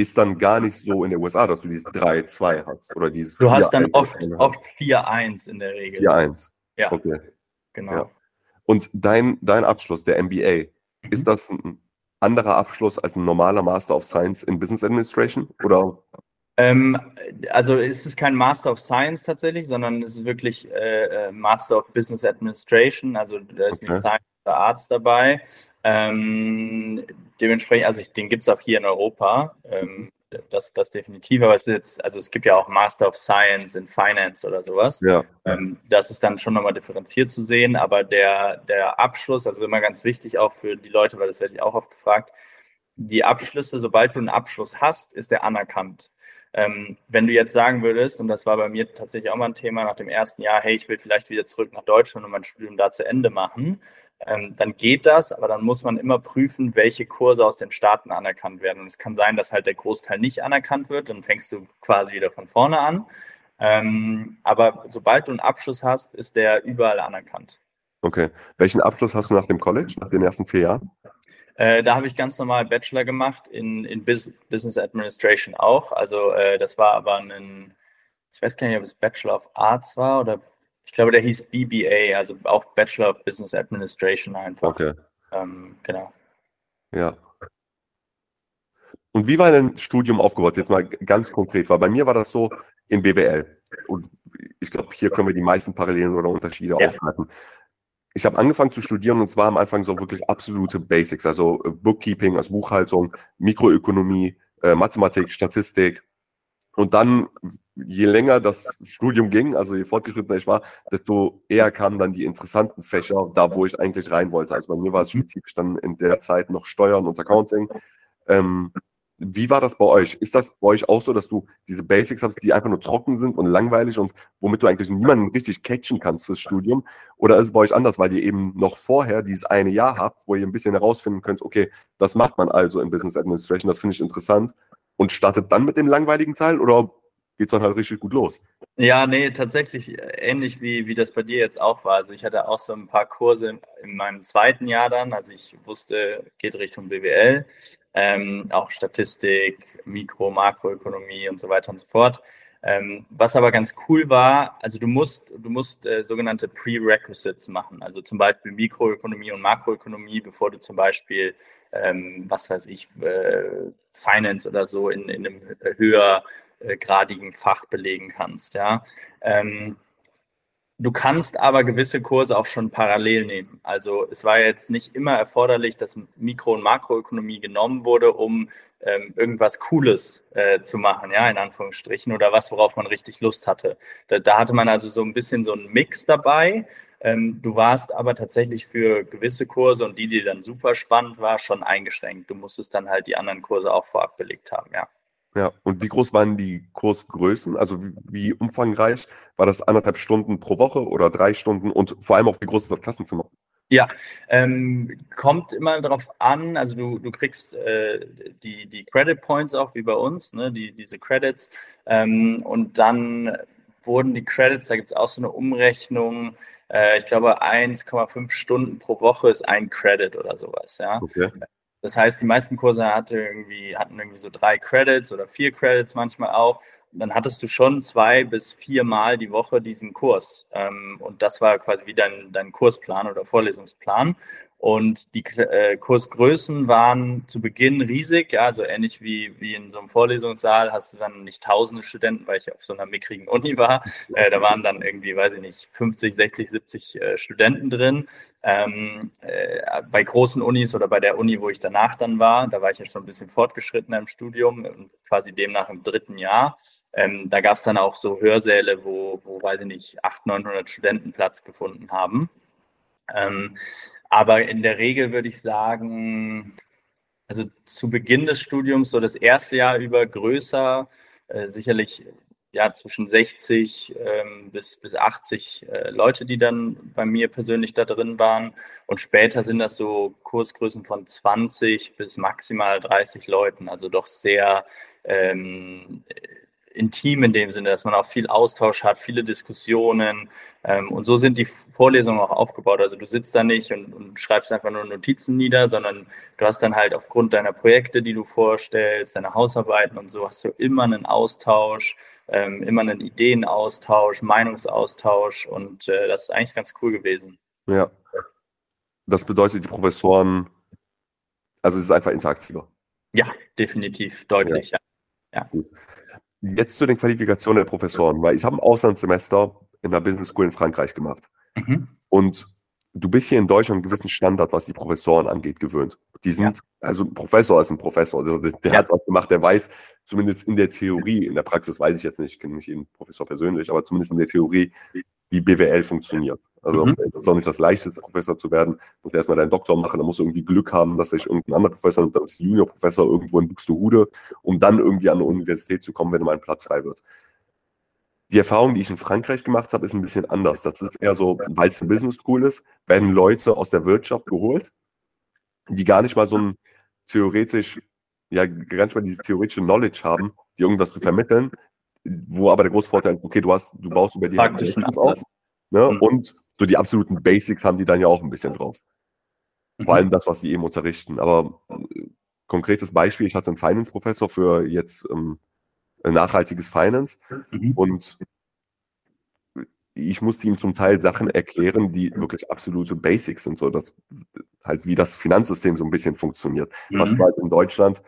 ist dann gar nicht so in den USA, dass du dieses 3-2 hast. Oder dieses du hast dann oft, oft 4-1 in der Regel. 4-1. Ja. Okay. Genau. Ja. Und dein, dein Abschluss, der MBA, mhm. ist das ein anderer Abschluss als ein normaler Master of Science in Business Administration? Oder? Ähm, also es ist kein Master of Science tatsächlich, sondern es ist wirklich äh, äh Master of Business Administration. Also da ist okay. nicht Science Arts dabei. Ähm, dementsprechend, also ich, den gibt es auch hier in Europa. Ähm, das, das definitiv, aber es ist jetzt, also es gibt ja auch Master of Science in Finance oder sowas. Ja. Ähm, das ist dann schon nochmal differenziert zu sehen, aber der, der Abschluss, also immer ganz wichtig auch für die Leute, weil das werde ich auch oft gefragt, die Abschlüsse, sobald du einen Abschluss hast, ist der anerkannt. Ähm, wenn du jetzt sagen würdest, und das war bei mir tatsächlich auch mal ein Thema nach dem ersten Jahr, hey, ich will vielleicht wieder zurück nach Deutschland und mein Studium da zu Ende machen, ähm, dann geht das, aber dann muss man immer prüfen, welche Kurse aus den Staaten anerkannt werden. Und es kann sein, dass halt der Großteil nicht anerkannt wird, dann fängst du quasi wieder von vorne an. Ähm, aber sobald du einen Abschluss hast, ist der überall anerkannt. Okay. Welchen Abschluss hast du nach dem College, nach den ersten vier Jahren? Äh, da habe ich ganz normal Bachelor gemacht in, in Business Administration auch. Also äh, das war aber ein, ich weiß gar nicht, ob es Bachelor of Arts war oder ich glaube, der hieß BBA, also auch Bachelor of Business Administration einfach. Okay. Ähm, genau. Ja. Und wie war dein Studium aufgebaut? Jetzt mal ganz konkret, weil bei mir war das so in BWL. Und ich glaube, hier können wir die meisten Parallelen oder Unterschiede ja. aufhalten. Ich habe angefangen zu studieren und zwar am Anfang so wirklich absolute Basics, also äh, Bookkeeping, also Buchhaltung, Mikroökonomie, äh, Mathematik, Statistik. Und dann je länger das Studium ging, also je fortgeschrittener ich war, desto eher kamen dann die interessanten Fächer, da wo ich eigentlich rein wollte. Also bei mir war es spezifisch dann in der Zeit noch Steuern und Accounting. Ähm, wie war das bei euch? Ist das bei euch auch so, dass du diese Basics hast, die einfach nur trocken sind und langweilig und womit du eigentlich niemanden richtig catchen kannst fürs Studium? Oder ist es bei euch anders, weil ihr eben noch vorher dieses eine Jahr habt, wo ihr ein bisschen herausfinden könnt, okay, das macht man also in Business Administration, das finde ich interessant und startet dann mit dem langweiligen Teil oder geht es dann halt richtig gut los. Ja, nee, tatsächlich äh, ähnlich wie, wie das bei dir jetzt auch war. Also ich hatte auch so ein paar Kurse in meinem zweiten Jahr dann, also ich wusste, geht Richtung BWL, ähm, auch Statistik, Mikro-, Makroökonomie und so weiter und so fort. Ähm, was aber ganz cool war, also du musst, du musst äh, sogenannte Prerequisites machen, also zum Beispiel Mikroökonomie und Makroökonomie, bevor du zum Beispiel, ähm, was weiß ich, äh, Finance oder so in, in einem äh, gradigen Fach belegen kannst. Ja. Ähm, du kannst aber gewisse Kurse auch schon parallel nehmen. Also es war jetzt nicht immer erforderlich, dass Mikro- und Makroökonomie genommen wurde, um ähm, irgendwas Cooles äh, zu machen, ja, in Anführungsstrichen, oder was, worauf man richtig Lust hatte. Da, da hatte man also so ein bisschen so einen Mix dabei. Ähm, du warst aber tatsächlich für gewisse Kurse und die, die dann super spannend war, schon eingeschränkt. Du musstest dann halt die anderen Kurse auch vorab belegt haben, ja. Ja, und wie groß waren die Kursgrößen? Also wie, wie umfangreich? War das anderthalb Stunden pro Woche oder drei Stunden? Und vor allem auch, wie groß ist das Klassenzimmer? Ja, ähm, kommt immer darauf an, also du, du kriegst äh, die, die Credit Points auch wie bei uns, ne, die, diese Credits. Ähm, und dann wurden die Credits, da gibt es auch so eine Umrechnung, äh, ich glaube 1,5 Stunden pro Woche ist ein Credit oder sowas. Ja? Okay. Das heißt, die meisten Kurse hatte irgendwie, hatten irgendwie so drei Credits oder vier Credits manchmal auch. Und dann hattest du schon zwei bis viermal die Woche diesen Kurs. Ähm, und das war quasi wie dein, dein Kursplan oder Vorlesungsplan. Und die äh, Kursgrößen waren zu Beginn riesig, ja, so ähnlich wie, wie in so einem Vorlesungssaal hast du dann nicht tausende Studenten, weil ich auf so einer mickrigen Uni war. Äh, da waren dann irgendwie, weiß ich nicht, 50, 60, 70 äh, Studenten drin. Ähm, äh, bei großen Unis oder bei der Uni, wo ich danach dann war, da war ich ja schon ein bisschen fortgeschrittener im Studium, quasi demnach im dritten Jahr. Ähm, da gab es dann auch so Hörsäle, wo, wo, weiß ich nicht, 800, 900 Studenten Platz gefunden haben. Ähm, aber in der Regel würde ich sagen, also zu Beginn des Studiums, so das erste Jahr über größer, äh, sicherlich ja zwischen 60 ähm, bis, bis 80 äh, Leute, die dann bei mir persönlich da drin waren. Und später sind das so Kursgrößen von 20 bis maximal 30 Leuten, also doch sehr ähm, intim in dem Sinne, dass man auch viel Austausch hat, viele Diskussionen. Ähm, und so sind die Vorlesungen auch aufgebaut. Also du sitzt da nicht und, und, schreibst einfach nur Notizen nieder, sondern du hast dann halt aufgrund deiner Projekte, die du vorstellst, deiner Hausarbeiten und so, hast du immer einen Austausch, ähm, immer einen Ideenaustausch, Meinungsaustausch. Und äh, das ist eigentlich ganz cool gewesen. Ja. Das bedeutet, die Professoren, also es ist einfach interaktiver. Ja, definitiv, deutlich. Ja. ja. ja. Jetzt zu den Qualifikationen der Professoren, weil ich habe ein Auslandssemester in der Business School in Frankreich gemacht. Mhm. Und du bist hier in Deutschland einen gewissen Standard, was die Professoren angeht, gewöhnt. Die sind, ja. also ein Professor ist ein Professor, also der, der ja. hat was gemacht, der weiß, zumindest in der Theorie, in der Praxis weiß ich jetzt nicht, ich kenne nicht jeden Professor persönlich, aber zumindest in der Theorie, wie BWL funktioniert. Also mhm. das ist auch nicht das leichteste, Professor zu werden. Du musst erstmal deinen Doktor machen, dann musst du irgendwie Glück haben, dass sich irgendein anderer Professor, dann bist Juniorprofessor irgendwo in Buxtehude, um dann irgendwie an eine Universität zu kommen, wenn mal ein Platz frei wird. Die Erfahrung, die ich in Frankreich gemacht habe, ist ein bisschen anders. Das ist eher so, weil es ein Business School ist, werden Leute aus der Wirtschaft geholt, die gar nicht mal so ein theoretisch, ja, gar nicht mal die theoretische Knowledge haben, die irgendwas zu vermitteln, wo aber der große Vorteil ist, okay, du hast, du baust über die Praktischen auf. Ne? Mhm. Und so die absoluten Basics haben die dann ja auch ein bisschen drauf. Mhm. Vor allem das, was sie eben unterrichten. Aber äh, konkretes Beispiel, ich hatte einen Finance-Professor für jetzt ähm, nachhaltiges Finance mhm. und ich musste ihm zum Teil Sachen erklären, die wirklich absolute Basics sind, so dass halt wie das Finanzsystem so ein bisschen funktioniert. Was mhm. halt in Deutschland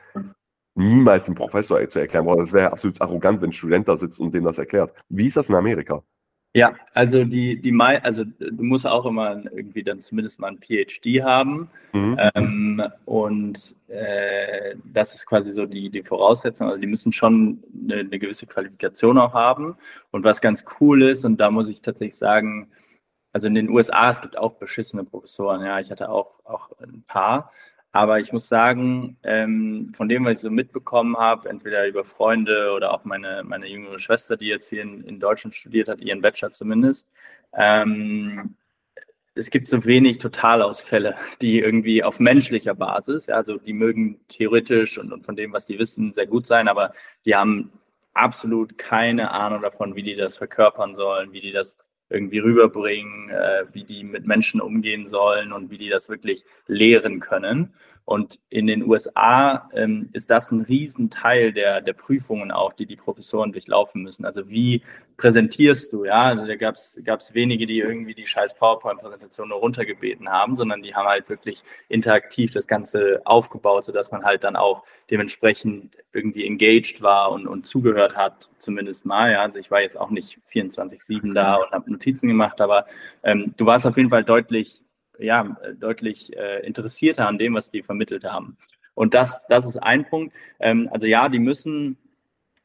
niemals ein Professor zu erklären braucht. Das wäre absolut arrogant, wenn ein Student da sitzt und dem das erklärt. Wie ist das in Amerika? Ja, also die, die also du musst auch immer irgendwie dann zumindest mal ein PhD haben. Mhm. Ähm, und äh, das ist quasi so die, die Voraussetzung. Also die müssen schon eine, eine, gewisse Qualifikation auch haben. Und was ganz cool ist, und da muss ich tatsächlich sagen, also in den USA, es gibt auch beschissene Professoren, ja, ich hatte auch, auch ein paar. Aber ich muss sagen, ähm, von dem, was ich so mitbekommen habe, entweder über Freunde oder auch meine, meine jüngere Schwester, die jetzt hier in, in Deutschland studiert hat, ihren Bachelor zumindest, ähm, es gibt so wenig Totalausfälle, die irgendwie auf menschlicher Basis, ja, also die mögen theoretisch und, und von dem, was die wissen, sehr gut sein, aber die haben absolut keine Ahnung davon, wie die das verkörpern sollen, wie die das irgendwie rüberbringen, äh, wie die mit Menschen umgehen sollen und wie die das wirklich lehren können. Und in den USA ähm, ist das ein Riesenteil der, der Prüfungen auch, die die Professoren durchlaufen müssen. Also wie präsentierst du, ja? Also da gab es wenige, die irgendwie die scheiß PowerPoint-Präsentation nur runtergebeten haben, sondern die haben halt wirklich interaktiv das Ganze aufgebaut, sodass man halt dann auch dementsprechend irgendwie engaged war und, und zugehört hat, zumindest mal. Ja? Also ich war jetzt auch nicht 24-7 da und habe Notizen gemacht, aber ähm, du warst auf jeden Fall deutlich ja, deutlich äh, interessierter an dem, was die vermittelt haben. Und das, das ist ein Punkt. Ähm, also ja, die müssen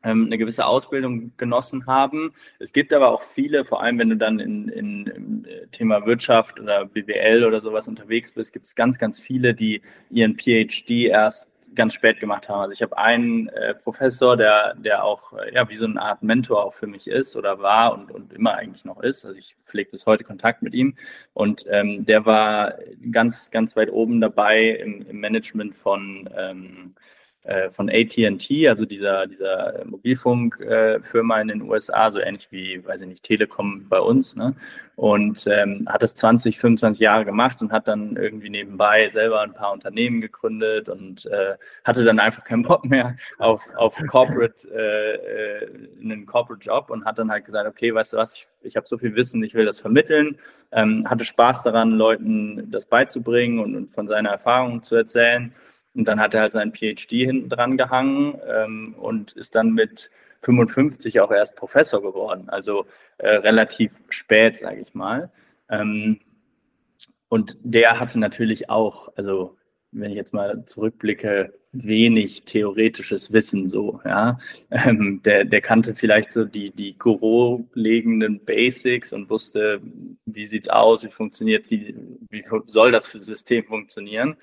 ähm, eine gewisse Ausbildung genossen haben. Es gibt aber auch viele, vor allem wenn du dann in, in, im äh, Thema Wirtschaft oder BWL oder sowas unterwegs bist, gibt es ganz, ganz viele, die ihren PhD erst ganz spät gemacht haben. Also ich habe einen äh, Professor, der, der auch äh, ja, wie so eine Art Mentor auch für mich ist oder war und, und immer eigentlich noch ist. Also ich pflege bis heute Kontakt mit ihm. Und ähm, der war ganz, ganz weit oben dabei im, im Management von ähm, äh, von AT&T, also dieser, dieser Mobilfunkfirma in den USA, so ähnlich wie, weiß ich nicht, Telekom bei uns. Ne? Und ähm, hat das 20, 25 Jahre gemacht und hat dann irgendwie nebenbei selber ein paar Unternehmen gegründet und äh, hatte dann einfach keinen Bock mehr auf, auf Corporate, äh, äh, einen Corporate Job und hat dann halt gesagt, okay, weißt du was, ich, ich habe so viel Wissen, ich will das vermitteln, ähm, hatte Spaß daran, Leuten das beizubringen und, und von seiner Erfahrung zu erzählen und dann hat er halt seinen PhD hinten dran gehangen ähm, und ist dann mit 55 auch erst Professor geworden. Also äh, relativ spät, sage ich mal. Ähm, und der hatte natürlich auch, also wenn ich jetzt mal zurückblicke, wenig theoretisches Wissen so, ja. Ähm, der, der kannte vielleicht so die, die grundlegenden Basics und wusste, wie sieht's aus, wie funktioniert die, wie soll das System funktionieren.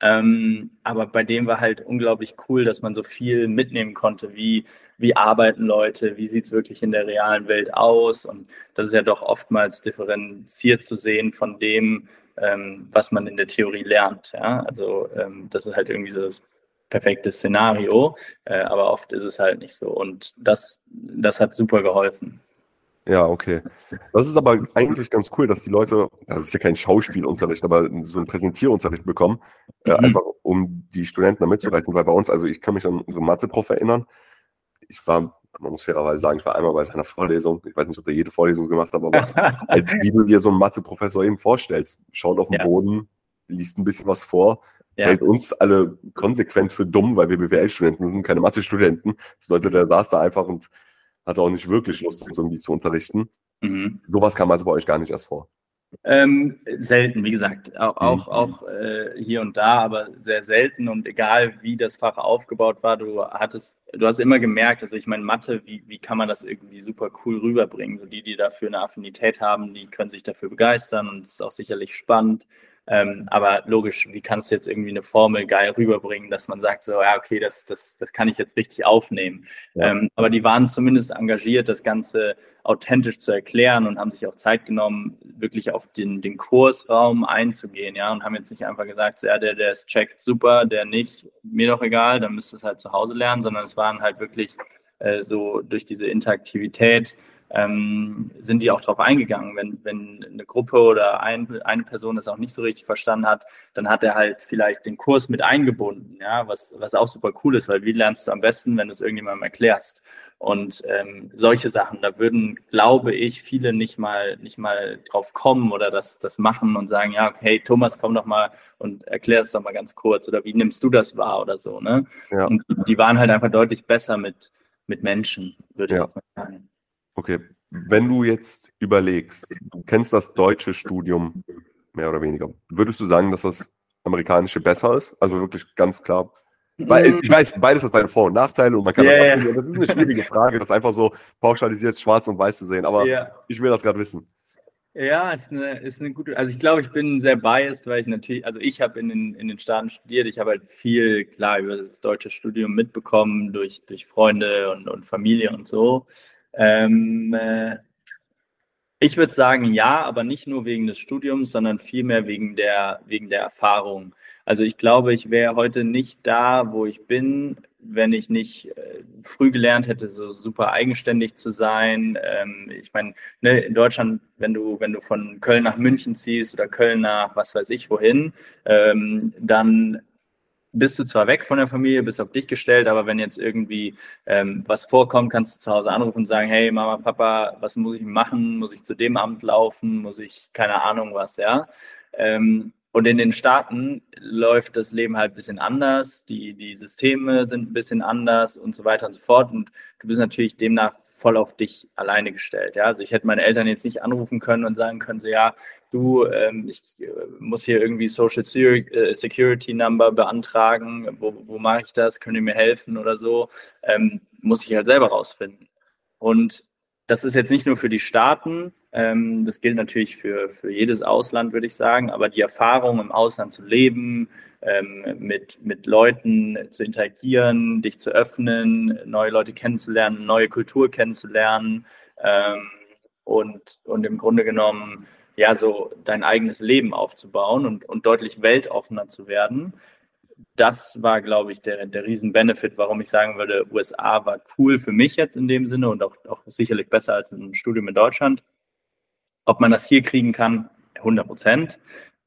Ähm, aber bei dem war halt unglaublich cool, dass man so viel mitnehmen konnte, wie, wie arbeiten Leute, wie sieht es wirklich in der realen Welt aus. Und das ist ja doch oftmals differenziert zu sehen von dem, ähm, was man in der Theorie lernt. Ja? Also ähm, das ist halt irgendwie so das perfekte Szenario, äh, aber oft ist es halt nicht so. Und das, das hat super geholfen. Ja, okay. Das ist aber eigentlich ganz cool, dass die Leute, das ist ja kein Schauspielunterricht, aber so einen Präsentierunterricht bekommen, äh, mhm. einfach um die Studenten da mitzureißen, weil bei uns, also ich kann mich an unseren Mathe-Prof erinnern, ich war, man muss fairerweise sagen, ich war einmal bei seiner Vorlesung, ich weiß nicht, ob er jede Vorlesung gemacht hat, aber wie du dir so einen Mathe-Professor eben vorstellst, schaut auf den ja. Boden, liest ein bisschen was vor, ja. hält uns alle konsequent für dumm, weil wir BWL-Studenten sind, keine Mathe-Studenten. Das bedeutet, der saß da einfach und hatte auch nicht wirklich Lust, uns irgendwie zu unterrichten. Mhm. Sowas kam also bei euch gar nicht erst vor. Ähm, selten, wie gesagt, auch, auch, mhm. auch äh, hier und da, aber sehr selten und egal wie das Fach aufgebaut war, du hattest, du hast immer gemerkt, also ich meine, Mathe, wie, wie kann man das irgendwie super cool rüberbringen? So die, die dafür eine Affinität haben, die können sich dafür begeistern und es ist auch sicherlich spannend. Ähm, aber logisch, wie kannst du jetzt irgendwie eine Formel geil rüberbringen, dass man sagt, so, ja, okay, das, das, das kann ich jetzt richtig aufnehmen. Ja. Ähm, aber die waren zumindest engagiert, das Ganze authentisch zu erklären und haben sich auch Zeit genommen, wirklich auf den, den Kursraum einzugehen, ja, und haben jetzt nicht einfach gesagt, so, ja, der, der ist checkt, super, der nicht, mir doch egal, dann müsst ihr es halt zu Hause lernen, sondern es waren halt wirklich äh, so durch diese Interaktivität, ähm, sind die auch darauf eingegangen. Wenn, wenn eine Gruppe oder ein, eine Person das auch nicht so richtig verstanden hat, dann hat er halt vielleicht den Kurs mit eingebunden, ja, was, was auch super cool ist, weil wie lernst du am besten, wenn du es irgendjemandem erklärst? Und ähm, solche Sachen, da würden, glaube ich, viele nicht mal, nicht mal drauf kommen oder das, das machen und sagen, ja, hey Thomas, komm doch mal und erklär es doch mal ganz kurz oder wie nimmst du das wahr oder so, ne? Ja. Und die waren halt einfach deutlich besser mit, mit Menschen, würde ich ja. jetzt mal sagen. Okay, wenn du jetzt überlegst, du kennst das deutsche Studium mehr oder weniger, würdest du sagen, dass das amerikanische besser ist? Also wirklich ganz klar. Weil mm. ich weiß, beides hat seine Vor- und Nachteile und man kann yeah. das, das ist eine schwierige Frage, das einfach so pauschalisiert schwarz und weiß zu sehen, aber yeah. ich will das gerade wissen. Ja, ist eine, ist eine gute. Also ich glaube, ich bin sehr biased, weil ich natürlich, also ich habe in den, in den Staaten studiert, ich habe halt viel klar über das deutsche Studium mitbekommen durch, durch Freunde und, und Familie und so. Ähm, äh, ich würde sagen ja, aber nicht nur wegen des Studiums, sondern vielmehr wegen der, wegen der Erfahrung. Also ich glaube, ich wäre heute nicht da, wo ich bin, wenn ich nicht äh, früh gelernt hätte, so super eigenständig zu sein. Ähm, ich meine, ne, in Deutschland, wenn du, wenn du von Köln nach München ziehst oder Köln nach was weiß ich wohin, ähm, dann bist du zwar weg von der Familie, bist auf dich gestellt, aber wenn jetzt irgendwie ähm, was vorkommt, kannst du zu Hause anrufen und sagen, hey Mama, Papa, was muss ich machen? Muss ich zu dem Amt laufen? Muss ich, keine Ahnung was, ja? Ähm, und in den Staaten läuft das Leben halt ein bisschen anders, die, die Systeme sind ein bisschen anders und so weiter und so fort. Und du bist natürlich demnach voll auf dich alleine gestellt. Ja? Also ich hätte meine Eltern jetzt nicht anrufen können und sagen können, so ja, du, ähm, ich äh, muss hier irgendwie Social äh, Security Number beantragen, wo, wo mache ich das, können die mir helfen oder so, ähm, muss ich halt selber rausfinden. Und das ist jetzt nicht nur für die Staaten, ähm, das gilt natürlich für, für jedes Ausland, würde ich sagen, aber die Erfahrung im Ausland zu leben, ähm, mit, mit Leuten zu interagieren, dich zu öffnen, neue Leute kennenzulernen, neue Kultur kennenzulernen ähm, und, und im Grunde genommen ja so dein eigenes Leben aufzubauen und, und deutlich weltoffener zu werden. das war, glaube ich, der, der Riesen-Benefit, warum ich sagen würde, USA war cool für mich jetzt in dem Sinne und auch, auch sicherlich besser als ein Studium in Deutschland. Ob man das hier kriegen kann, 100 Prozent.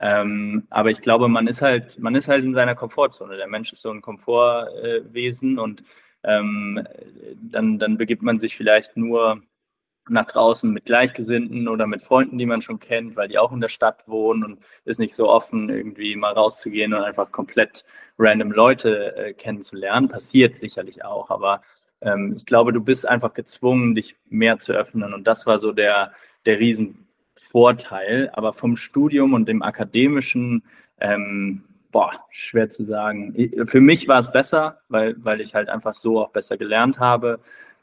Ähm, aber ich glaube, man ist halt, man ist halt in seiner Komfortzone. Der Mensch ist so ein Komfortwesen äh, und ähm, dann, dann begibt man sich vielleicht nur nach draußen mit Gleichgesinnten oder mit Freunden, die man schon kennt, weil die auch in der Stadt wohnen und ist nicht so offen, irgendwie mal rauszugehen und einfach komplett random Leute äh, kennenzulernen. Passiert sicherlich auch, aber ähm, ich glaube, du bist einfach gezwungen, dich mehr zu öffnen und das war so der, der Riesenvorteil. Aber vom Studium und dem akademischen, ähm, boah, schwer zu sagen. Für mich war es besser, weil, weil ich halt einfach so auch besser gelernt habe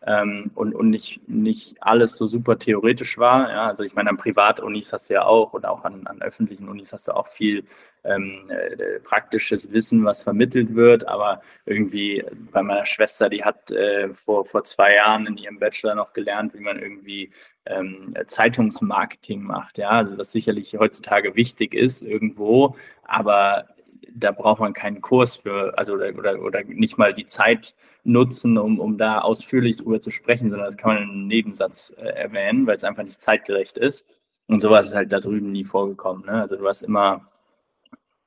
ähm, und, und nicht, nicht alles so super theoretisch war. Ja, also ich meine, an Privatunis hast du ja auch und auch an, an öffentlichen Unis hast du auch viel ähm, äh, praktisches Wissen, was vermittelt wird. Aber irgendwie bei meiner Schwester, die hat äh, vor, vor zwei Jahren in ihrem Bachelor noch gelernt, wie man irgendwie ähm, Zeitungsmarketing macht. Ja, also was sicherlich heutzutage wichtig ist irgendwo, aber da braucht man keinen Kurs für, also oder, oder, oder nicht mal die Zeit nutzen, um, um da ausführlich drüber zu sprechen, sondern das kann man in einem Nebensatz äh, erwähnen, weil es einfach nicht zeitgerecht ist. Und sowas ist halt da drüben nie vorgekommen. Ne? Also du warst immer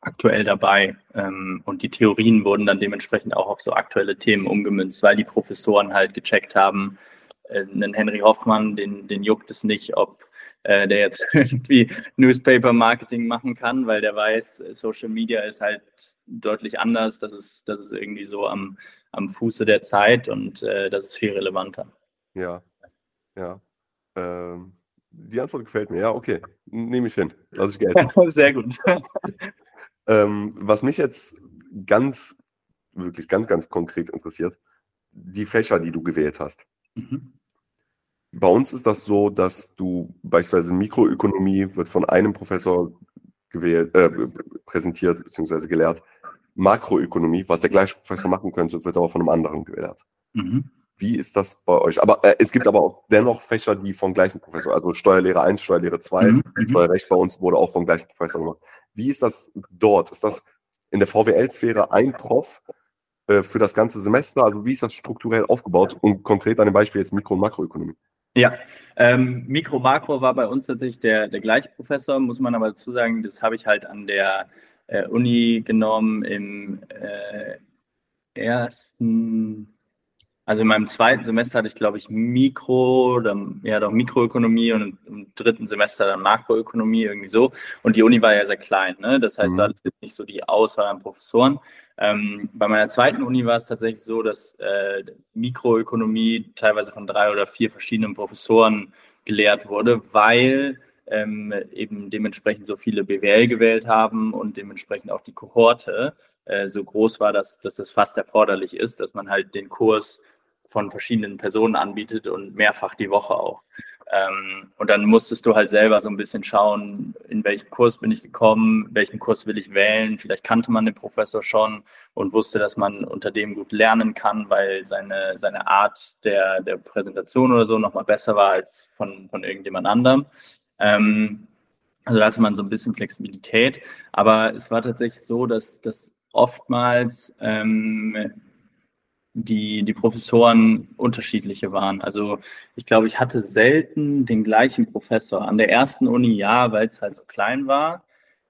aktuell dabei ähm, und die Theorien wurden dann dementsprechend auch auf so aktuelle Themen umgemünzt, weil die Professoren halt gecheckt haben, äh, einen Henry Hoffmann, den, den juckt es nicht, ob äh, der jetzt irgendwie Newspaper-Marketing machen kann, weil der weiß, Social Media ist halt deutlich anders. Das ist, das ist irgendwie so am, am Fuße der Zeit und äh, das ist viel relevanter. Ja, ja. Ähm, die Antwort gefällt mir. Ja, okay. Nehme ich hin. Lass ich Geld. Sehr gut. ähm, was mich jetzt ganz, wirklich ganz, ganz konkret interessiert, die Fächer, die du gewählt hast. Mhm. Bei uns ist das so, dass du beispielsweise Mikroökonomie wird von einem Professor gewählt, äh, präsentiert bzw. gelehrt. Makroökonomie, was der gleiche Professor machen könnte, wird aber von einem anderen gelehrt. Mhm. Wie ist das bei euch? Aber äh, es gibt aber auch dennoch Fächer, die vom gleichen Professor, also Steuerlehre 1, Steuerlehre 2, mhm. Steuerrecht bei uns wurde auch vom gleichen Professor gemacht. Wie ist das dort? Ist das in der VWL-Sphäre ein Prof äh, für das ganze Semester? Also wie ist das strukturell aufgebaut? Und konkret an dem Beispiel jetzt Mikro- und Makroökonomie. Ja, ähm, Mikro Makro war bei uns tatsächlich der, der gleiche Professor, muss man aber dazu sagen, das habe ich halt an der äh, Uni genommen im äh, ersten also in meinem zweiten Semester hatte ich, glaube ich, Mikro, dann, ja doch Mikroökonomie und im dritten Semester dann Makroökonomie, irgendwie so. Und die Uni war ja sehr klein, ne? Das heißt, mhm. du hattest jetzt nicht so die Auswahl an Professoren. Ähm, bei meiner zweiten Uni war es tatsächlich so, dass äh, Mikroökonomie teilweise von drei oder vier verschiedenen Professoren gelehrt wurde, weil ähm, eben dementsprechend so viele BWL gewählt haben und dementsprechend auch die Kohorte äh, so groß war, dass, dass das fast erforderlich ist, dass man halt den Kurs von verschiedenen Personen anbietet und mehrfach die Woche auch. Ähm, und dann musstest du halt selber so ein bisschen schauen, in welchen Kurs bin ich gekommen, welchen Kurs will ich wählen. Vielleicht kannte man den Professor schon und wusste, dass man unter dem gut lernen kann, weil seine, seine Art der, der Präsentation oder so nochmal besser war als von, von irgendjemand anderem. Ähm, also da hatte man so ein bisschen Flexibilität. Aber es war tatsächlich so, dass, dass oftmals ähm, die, die Professoren unterschiedliche waren. Also ich glaube, ich hatte selten den gleichen Professor. An der ersten Uni ja, weil es halt so klein war.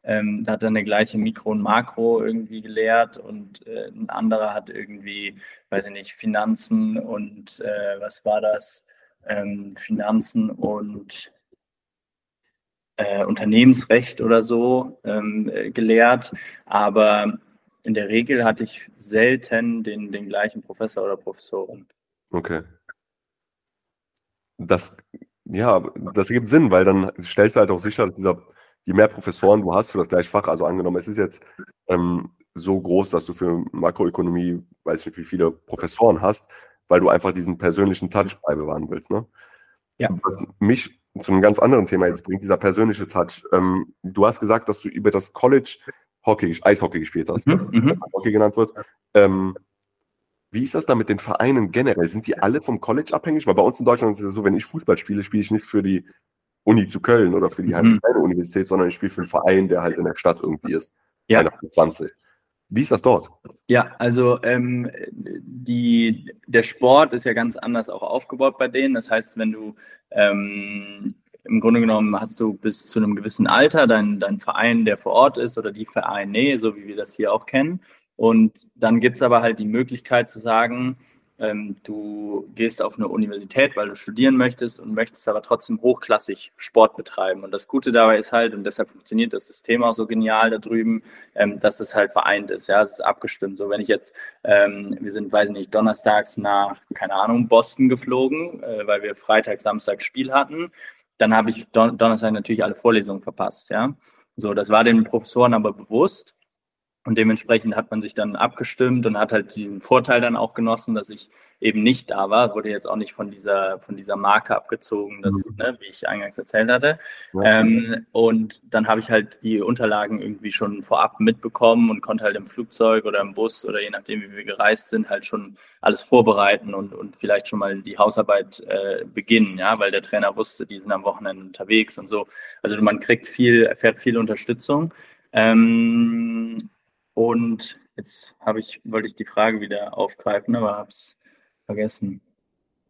Ähm, da hat dann der gleiche Mikro und Makro irgendwie gelehrt und äh, ein anderer hat irgendwie, weiß ich nicht, Finanzen und äh, was war das? Ähm, Finanzen und äh, Unternehmensrecht oder so ähm, gelehrt. Aber in der Regel hatte ich selten den, den gleichen Professor oder Professorin. Okay. Das, ja, das ergibt Sinn, weil dann stellst du halt auch sicher, dass dieser, je mehr Professoren du hast für das gleiche Fach, also angenommen, es ist jetzt ähm, so groß, dass du für Makroökonomie, weiß nicht, wie viele Professoren hast, weil du einfach diesen persönlichen Touch beibewahren willst. Ne? Ja. Was mich zu einem ganz anderen Thema jetzt bringt, dieser persönliche Touch. Ähm, du hast gesagt, dass du über das College Hockey, Eishockey gespielt hast, mhm, was mhm. Hockey genannt wird. Ähm, wie ist das da mit den Vereinen generell? Sind die alle vom College abhängig? Weil bei uns in Deutschland ist es so, wenn ich Fußball spiele, spiele ich nicht für die Uni zu Köln oder für die mhm. Universität, sondern ich spiele für einen Verein, der halt in der Stadt irgendwie ist. Ja. 20. Wie ist das dort? Ja, also ähm, die, der Sport ist ja ganz anders auch aufgebaut bei denen. Das heißt, wenn du ähm, im Grunde genommen hast du bis zu einem gewissen Alter deinen dein Verein, der vor Ort ist, oder die Vereine, so wie wir das hier auch kennen. Und dann gibt es aber halt die Möglichkeit zu sagen, ähm, du gehst auf eine Universität, weil du studieren möchtest und möchtest aber trotzdem hochklassig Sport betreiben. Und das Gute dabei ist halt, und deshalb funktioniert das System auch so genial da drüben, ähm, dass es halt vereint ist. Ja, es ist abgestimmt. So, wenn ich jetzt, ähm, wir sind, weiß nicht, donnerstags nach, keine Ahnung, Boston geflogen, äh, weil wir Freitag, Samstag Spiel hatten, dann habe ich Don Donnerstag natürlich alle Vorlesungen verpasst. Ja, so, das war den Professoren aber bewusst. Und dementsprechend hat man sich dann abgestimmt und hat halt diesen Vorteil dann auch genossen, dass ich eben nicht da war. Wurde jetzt auch nicht von dieser, von dieser Marke abgezogen, das, mhm. ne, wie ich eingangs erzählt hatte. Ja. Ähm, und dann habe ich halt die Unterlagen irgendwie schon vorab mitbekommen und konnte halt im Flugzeug oder im Bus oder je nachdem, wie wir gereist sind, halt schon alles vorbereiten und, und vielleicht schon mal die Hausarbeit äh, beginnen, ja, weil der Trainer wusste, die sind am Wochenende unterwegs und so. Also man kriegt viel, erfährt viel Unterstützung. Ähm, und jetzt habe ich, wollte ich die Frage wieder aufgreifen, aber habe es vergessen.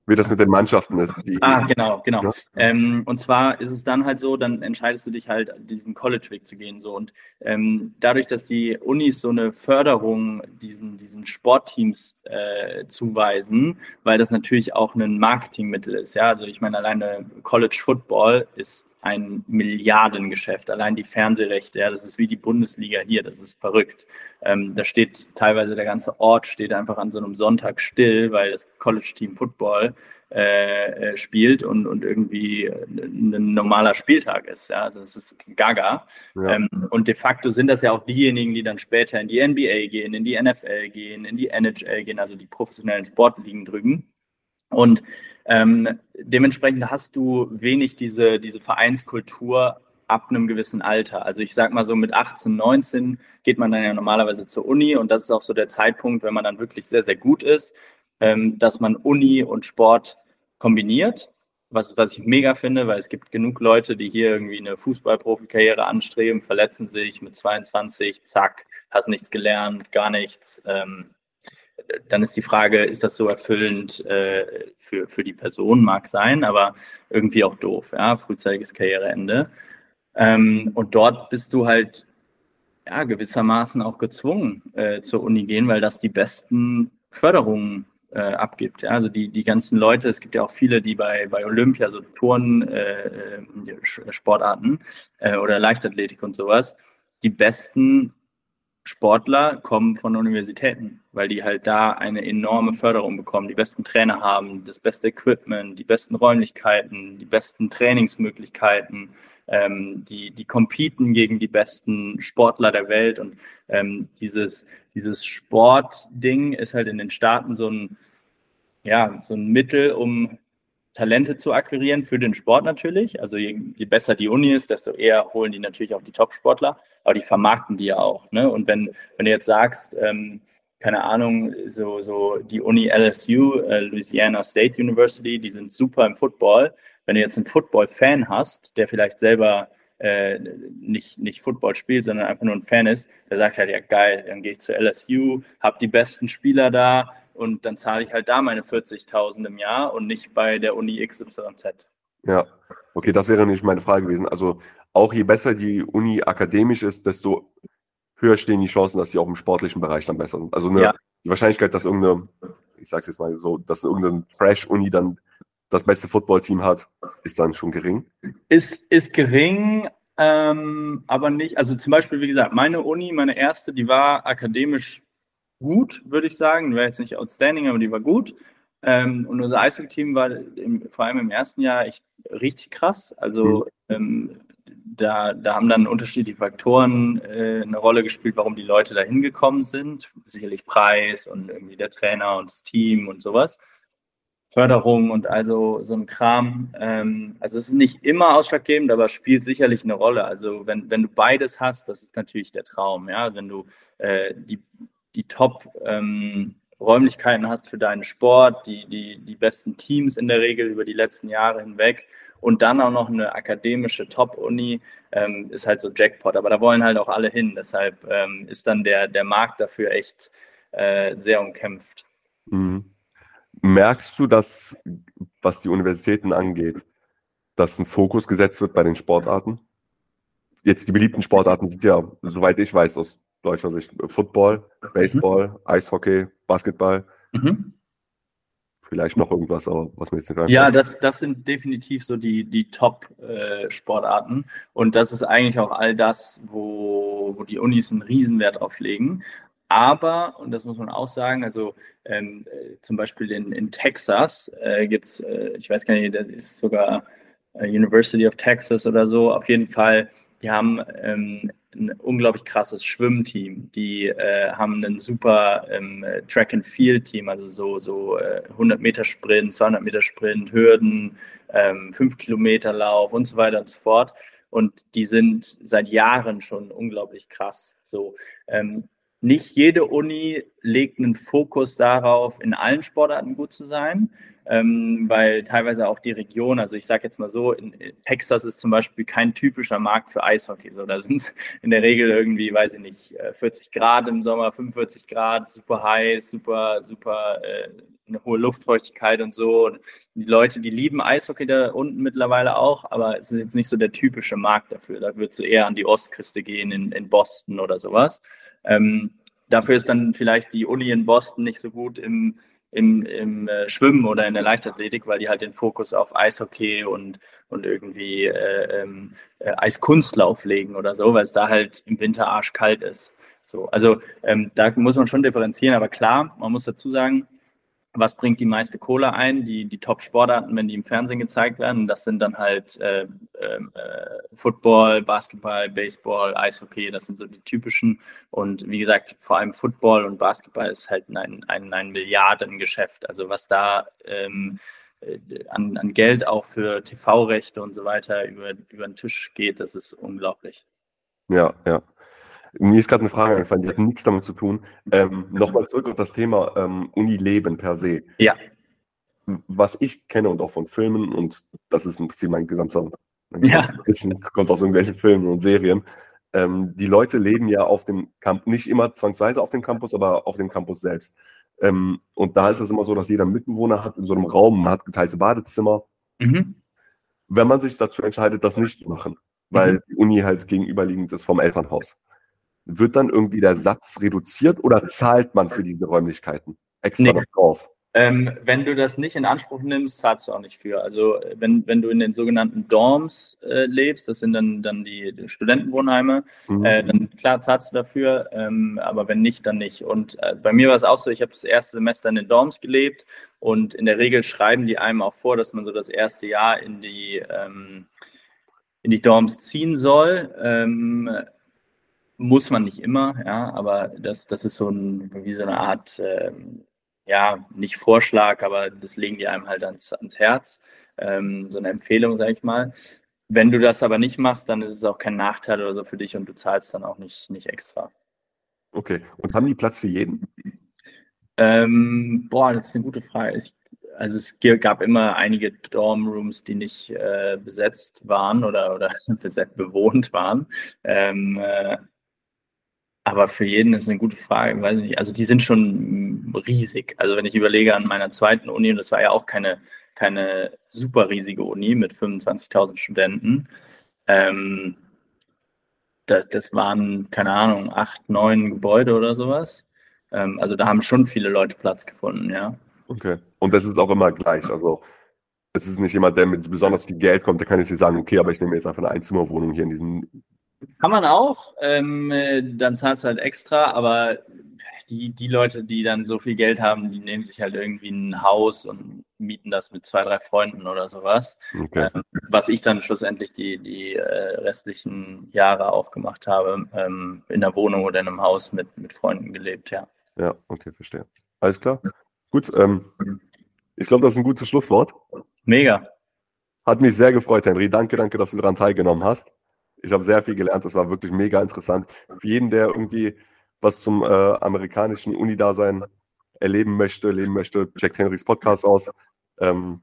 Wie das mit den Mannschaften ist. ah, genau, genau. Ja. Ähm, und zwar ist es dann halt so, dann entscheidest du dich halt, diesen College-Weg zu gehen. So. Und ähm, dadurch, dass die Unis so eine Förderung diesen, diesen Sportteams äh, zuweisen, weil das natürlich auch ein Marketingmittel ist. Ja, also ich meine, alleine College Football ist ein Milliardengeschäft. Allein die Fernsehrechte, ja, das ist wie die Bundesliga hier, das ist verrückt. Ähm, da steht teilweise der ganze Ort steht einfach an so einem Sonntag still, weil das College-Team Football äh, äh spielt und, und irgendwie ein normaler Spieltag ist. Ja, also es ist gaga. Ja. Ähm, und de facto sind das ja auch diejenigen, die dann später in die NBA gehen, in die NFL gehen, in die NHL gehen, also die professionellen Sportligen drüben. Und ähm, dementsprechend hast du wenig diese, diese Vereinskultur ab einem gewissen Alter. Also ich sag mal so mit 18, 19 geht man dann ja normalerweise zur Uni und das ist auch so der Zeitpunkt, wenn man dann wirklich sehr, sehr gut ist, ähm, dass man Uni und Sport kombiniert. Was, was ich mega finde, weil es gibt genug Leute, die hier irgendwie eine Fußballprofikarriere anstreben, verletzen sich mit 22, zack, hast nichts gelernt, gar nichts. Ähm, dann ist die Frage, ist das so erfüllend äh, für, für die Person? Mag sein, aber irgendwie auch doof, ja, frühzeitiges Karriereende. Ähm, und dort bist du halt ja, gewissermaßen auch gezwungen äh, zur Uni gehen, weil das die besten Förderungen äh, abgibt. Ja? Also die, die ganzen Leute, es gibt ja auch viele, die bei, bei Olympia, so Turn, äh, äh Sportarten äh, oder Leichtathletik und sowas, die besten Sportler kommen von Universitäten, weil die halt da eine enorme Förderung bekommen, die besten Trainer haben, das beste Equipment, die besten Räumlichkeiten, die besten Trainingsmöglichkeiten, ähm, die, die competen gegen die besten Sportler der Welt. Und ähm, dieses, dieses Sportding ist halt in den Staaten so ein, ja, so ein Mittel, um Talente zu akquirieren für den Sport natürlich. Also je, je, besser die Uni ist, desto eher holen die natürlich auch die Top-Sportler, aber die vermarkten die ja auch. Ne? Und wenn, wenn du jetzt sagst, ähm, keine Ahnung, so, so die Uni LSU, äh, Louisiana State University, die sind super im Football. Wenn du jetzt einen Football-Fan hast, der vielleicht selber äh, nicht, nicht Football spielt, sondern einfach nur ein Fan ist, der sagt halt, ja geil, dann gehe ich zu LSU, habe die besten Spieler da, und dann zahle ich halt da meine 40.000 im Jahr und nicht bei der Uni XYZ. Ja, okay, das wäre nicht meine Frage gewesen. Also auch je besser die Uni akademisch ist, desto höher stehen die Chancen, dass sie auch im sportlichen Bereich dann besser sind. Also eine, ja. die Wahrscheinlichkeit, dass irgendeine, ich sag's jetzt mal so, dass irgendeine Trash-Uni dann das beste Footballteam hat, ist dann schon gering. Ist, ist gering, ähm, aber nicht, also zum Beispiel, wie gesagt, meine Uni, meine erste, die war akademisch gut, würde ich sagen. Die war jetzt nicht outstanding, aber die war gut. Ähm, und unser Eishockey-Team war im, vor allem im ersten Jahr echt richtig krass. Also mhm. ähm, da, da haben dann unterschiedliche Faktoren äh, eine Rolle gespielt, warum die Leute da hingekommen sind. Sicherlich Preis und irgendwie der Trainer und das Team und sowas. Förderung und also so ein Kram. Ähm, also es ist nicht immer ausschlaggebend, aber spielt sicherlich eine Rolle. Also wenn, wenn du beides hast, das ist natürlich der Traum. Ja, wenn du äh, die die Top-Räumlichkeiten ähm, hast für deinen Sport, die, die, die besten Teams in der Regel über die letzten Jahre hinweg und dann auch noch eine akademische Top-Uni, ähm, ist halt so Jackpot. Aber da wollen halt auch alle hin. Deshalb ähm, ist dann der, der Markt dafür echt äh, sehr umkämpft. Mhm. Merkst du, dass, was die Universitäten angeht, dass ein Fokus gesetzt wird bei den Sportarten? Jetzt die beliebten Sportarten sind ja, soweit ich weiß, aus deutscher Sicht Football, Baseball, mhm. Eishockey, Basketball. Mhm. Vielleicht noch irgendwas, aber was mir jetzt nicht Ja, das, das sind definitiv so die, die Top-Sportarten. Äh, und das ist eigentlich auch all das, wo, wo die Unis einen Riesenwert drauf legen. Aber, und das muss man auch sagen, also ähm, äh, zum Beispiel in, in Texas äh, gibt es, äh, ich weiß gar nicht, das ist sogar äh, University of Texas oder so, auf jeden Fall, die haben ähm, ein unglaublich krasses Schwimmteam. Die äh, haben ein super ähm, Track and Field Team, also so so äh, 100 Meter Sprint, 200 Meter Sprint, Hürden, ähm, 5 Kilometer Lauf und so weiter und so fort. Und die sind seit Jahren schon unglaublich krass. So ähm, nicht jede Uni legt einen Fokus darauf, in allen Sportarten gut zu sein ähm, weil teilweise auch die Region, also ich sage jetzt mal so, in, Texas ist zum Beispiel kein typischer Markt für Eishockey. So, da sind es in der Regel irgendwie, weiß ich nicht, 40 äh, Grad im Sommer, 45 Grad, super heiß, super, super äh, eine hohe Luftfeuchtigkeit und so. Und die Leute, die lieben Eishockey da unten mittlerweile auch, aber es ist jetzt nicht so der typische Markt dafür. Da würdest du eher an die Ostküste gehen, in, in Boston oder sowas. Ähm, dafür ist dann vielleicht die Uni in Boston nicht so gut im im, im äh, Schwimmen oder in der Leichtathletik, weil die halt den Fokus auf Eishockey und, und irgendwie äh, ähm, äh, Eiskunstlauf legen oder so, weil es da halt im Winter arschkalt ist. So, also ähm, da muss man schon differenzieren, aber klar, man muss dazu sagen, was bringt die meiste Kohle ein? Die, die Top-Sportarten, wenn die im Fernsehen gezeigt werden, das sind dann halt äh, ähm, äh, Football, Basketball, Baseball, Eishockey, das sind so die typischen. Und wie gesagt, vor allem Football und Basketball ist halt ein, ein, ein Milliardengeschäft. Also was da ähm, äh, an, an Geld auch für TV-Rechte und so weiter über, über den Tisch geht, das ist unglaublich. Ja, ja. Mir ist gerade eine Frage eingefallen, die hat nichts damit zu tun. Ähm, Nochmal zurück auf das Thema ähm, Unileben per se. Ja. Was ich kenne und auch von Filmen, und das ist im Prinzip mein gesamter ja. Wissen, kommt aus irgendwelchen Filmen und Serien. Ähm, die Leute leben ja auf dem Campus, nicht immer zwangsweise auf dem Campus, aber auf dem Campus selbst. Ähm, und da ist es immer so, dass jeder Mitbewohner hat in so einem Raum, man hat geteilte Badezimmer. Mhm. Wenn man sich dazu entscheidet, das nicht zu machen, weil mhm. die Uni halt gegenüberliegend ist vom Elternhaus wird dann irgendwie der Satz reduziert oder zahlt man für diese Räumlichkeiten extra nee. drauf? Ähm, wenn du das nicht in Anspruch nimmst, zahlst du auch nicht für. Also wenn, wenn du in den sogenannten Dorms äh, lebst, das sind dann, dann die, die Studentenwohnheime, mhm. äh, dann klar zahlst du dafür, ähm, aber wenn nicht, dann nicht. Und äh, bei mir war es auch so, ich habe das erste Semester in den Dorms gelebt und in der Regel schreiben die einem auch vor, dass man so das erste Jahr in die, ähm, in die Dorms ziehen soll. Muss man nicht immer, ja, aber das, das ist so ein, wie so eine Art, ähm, ja, nicht Vorschlag, aber das legen die einem halt ans, ans Herz. Ähm, so eine Empfehlung, sag ich mal. Wenn du das aber nicht machst, dann ist es auch kein Nachteil oder so für dich und du zahlst dann auch nicht, nicht extra. Okay. Und haben die Platz für jeden? Ähm, boah, das ist eine gute Frage. Ich, also es gab immer einige Dormrooms, die nicht äh, besetzt waren oder, oder besetzt, bewohnt waren. Ähm, äh, aber für jeden ist eine gute Frage, weiß ich nicht. Also die sind schon riesig. Also wenn ich überlege an meiner zweiten Uni, und das war ja auch keine, keine super riesige Uni mit 25.000 Studenten, ähm, das, das, waren, keine Ahnung, acht, neun Gebäude oder sowas. Ähm, also da haben schon viele Leute Platz gefunden, ja. Okay. Und das ist auch immer gleich. Also es ist nicht jemand, der mit besonders viel Geld kommt, der kann jetzt nicht sagen, okay, aber ich nehme jetzt einfach eine Einzimmerwohnung hier in diesem kann man auch, ähm, dann zahlst du halt extra, aber die, die Leute, die dann so viel Geld haben, die nehmen sich halt irgendwie ein Haus und mieten das mit zwei, drei Freunden oder sowas. Okay. Ähm, was ich dann schlussendlich die, die äh, restlichen Jahre auch gemacht habe, ähm, in der Wohnung oder in einem Haus mit, mit Freunden gelebt, ja. Ja, okay, verstehe. Alles klar. Gut, ähm, ich glaube, das ist ein gutes Schlusswort. Mega. Hat mich sehr gefreut, Henry. Danke, danke, dass du daran teilgenommen hast. Ich habe sehr viel gelernt. Das war wirklich mega interessant. Für jeden, der irgendwie was zum äh, amerikanischen Uni-Dasein erleben möchte, leben möchte, checkt Henrys Podcast aus. Ähm,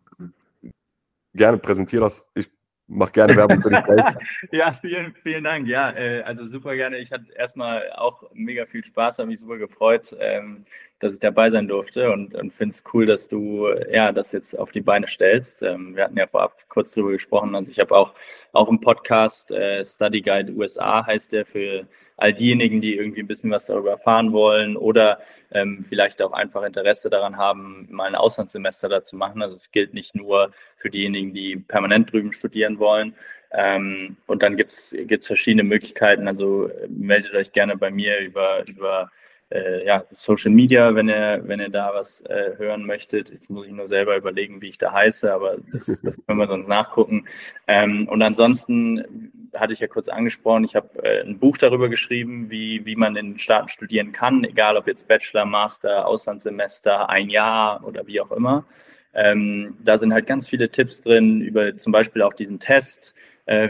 gerne präsentiere das. Ich mach gerne Werbung für dich selbst. ja, vielen, vielen Dank. Ja, äh, also super gerne. Ich hatte erstmal auch mega viel Spaß, habe mich super gefreut, ähm, dass ich dabei sein durfte und, und finde es cool, dass du ja das jetzt auf die Beine stellst. Ähm, wir hatten ja vorab kurz darüber gesprochen. Also ich habe auch, auch im Podcast äh, Study Guide USA heißt der für all diejenigen, die irgendwie ein bisschen was darüber erfahren wollen oder ähm, vielleicht auch einfach Interesse daran haben, mal ein Auslandssemester da zu machen. Also es gilt nicht nur für diejenigen, die permanent drüben studieren wollen. Ähm, und dann gibt es verschiedene Möglichkeiten. Also meldet euch gerne bei mir über, über äh, ja, Social Media, wenn ihr, wenn ihr da was äh, hören möchtet. Jetzt muss ich nur selber überlegen, wie ich da heiße, aber das, das können wir sonst nachgucken. Ähm, und ansonsten hatte ich ja kurz angesprochen, ich habe äh, ein Buch darüber geschrieben, wie, wie man in den Staaten studieren kann, egal ob jetzt Bachelor, Master, Auslandssemester, ein Jahr oder wie auch immer. Ähm, da sind halt ganz viele Tipps drin über zum Beispiel auch diesen Test,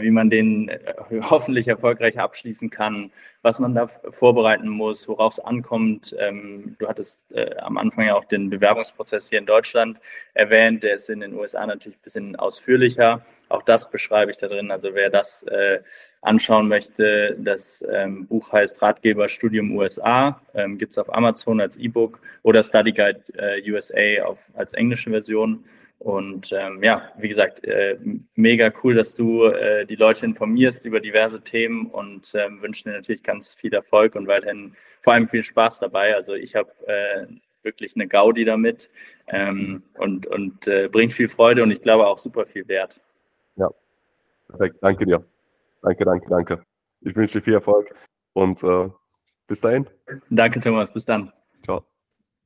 wie man den äh, hoffentlich erfolgreich abschließen kann, was man da vorbereiten muss, worauf es ankommt. Ähm, du hattest äh, am Anfang ja auch den Bewerbungsprozess hier in Deutschland erwähnt, der ist in den USA natürlich ein bisschen ausführlicher. Auch das beschreibe ich da drin. Also wer das äh, anschauen möchte, das ähm, Buch heißt Ratgeber Studium USA, ähm, gibt es auf Amazon als E-Book oder Study Guide äh, USA auf, als englische Version. Und ähm, ja, wie gesagt, äh, mega cool, dass du äh, die Leute informierst über diverse Themen und ähm, wünsche dir natürlich ganz viel Erfolg und weiterhin vor allem viel Spaß dabei. Also ich habe äh, wirklich eine Gaudi damit ähm, und, und äh, bringt viel Freude und ich glaube auch super viel Wert. Ja, perfekt. Danke dir. Danke, danke, danke. Ich wünsche dir viel Erfolg und äh, bis dahin. Danke, Thomas. Bis dann. Ciao.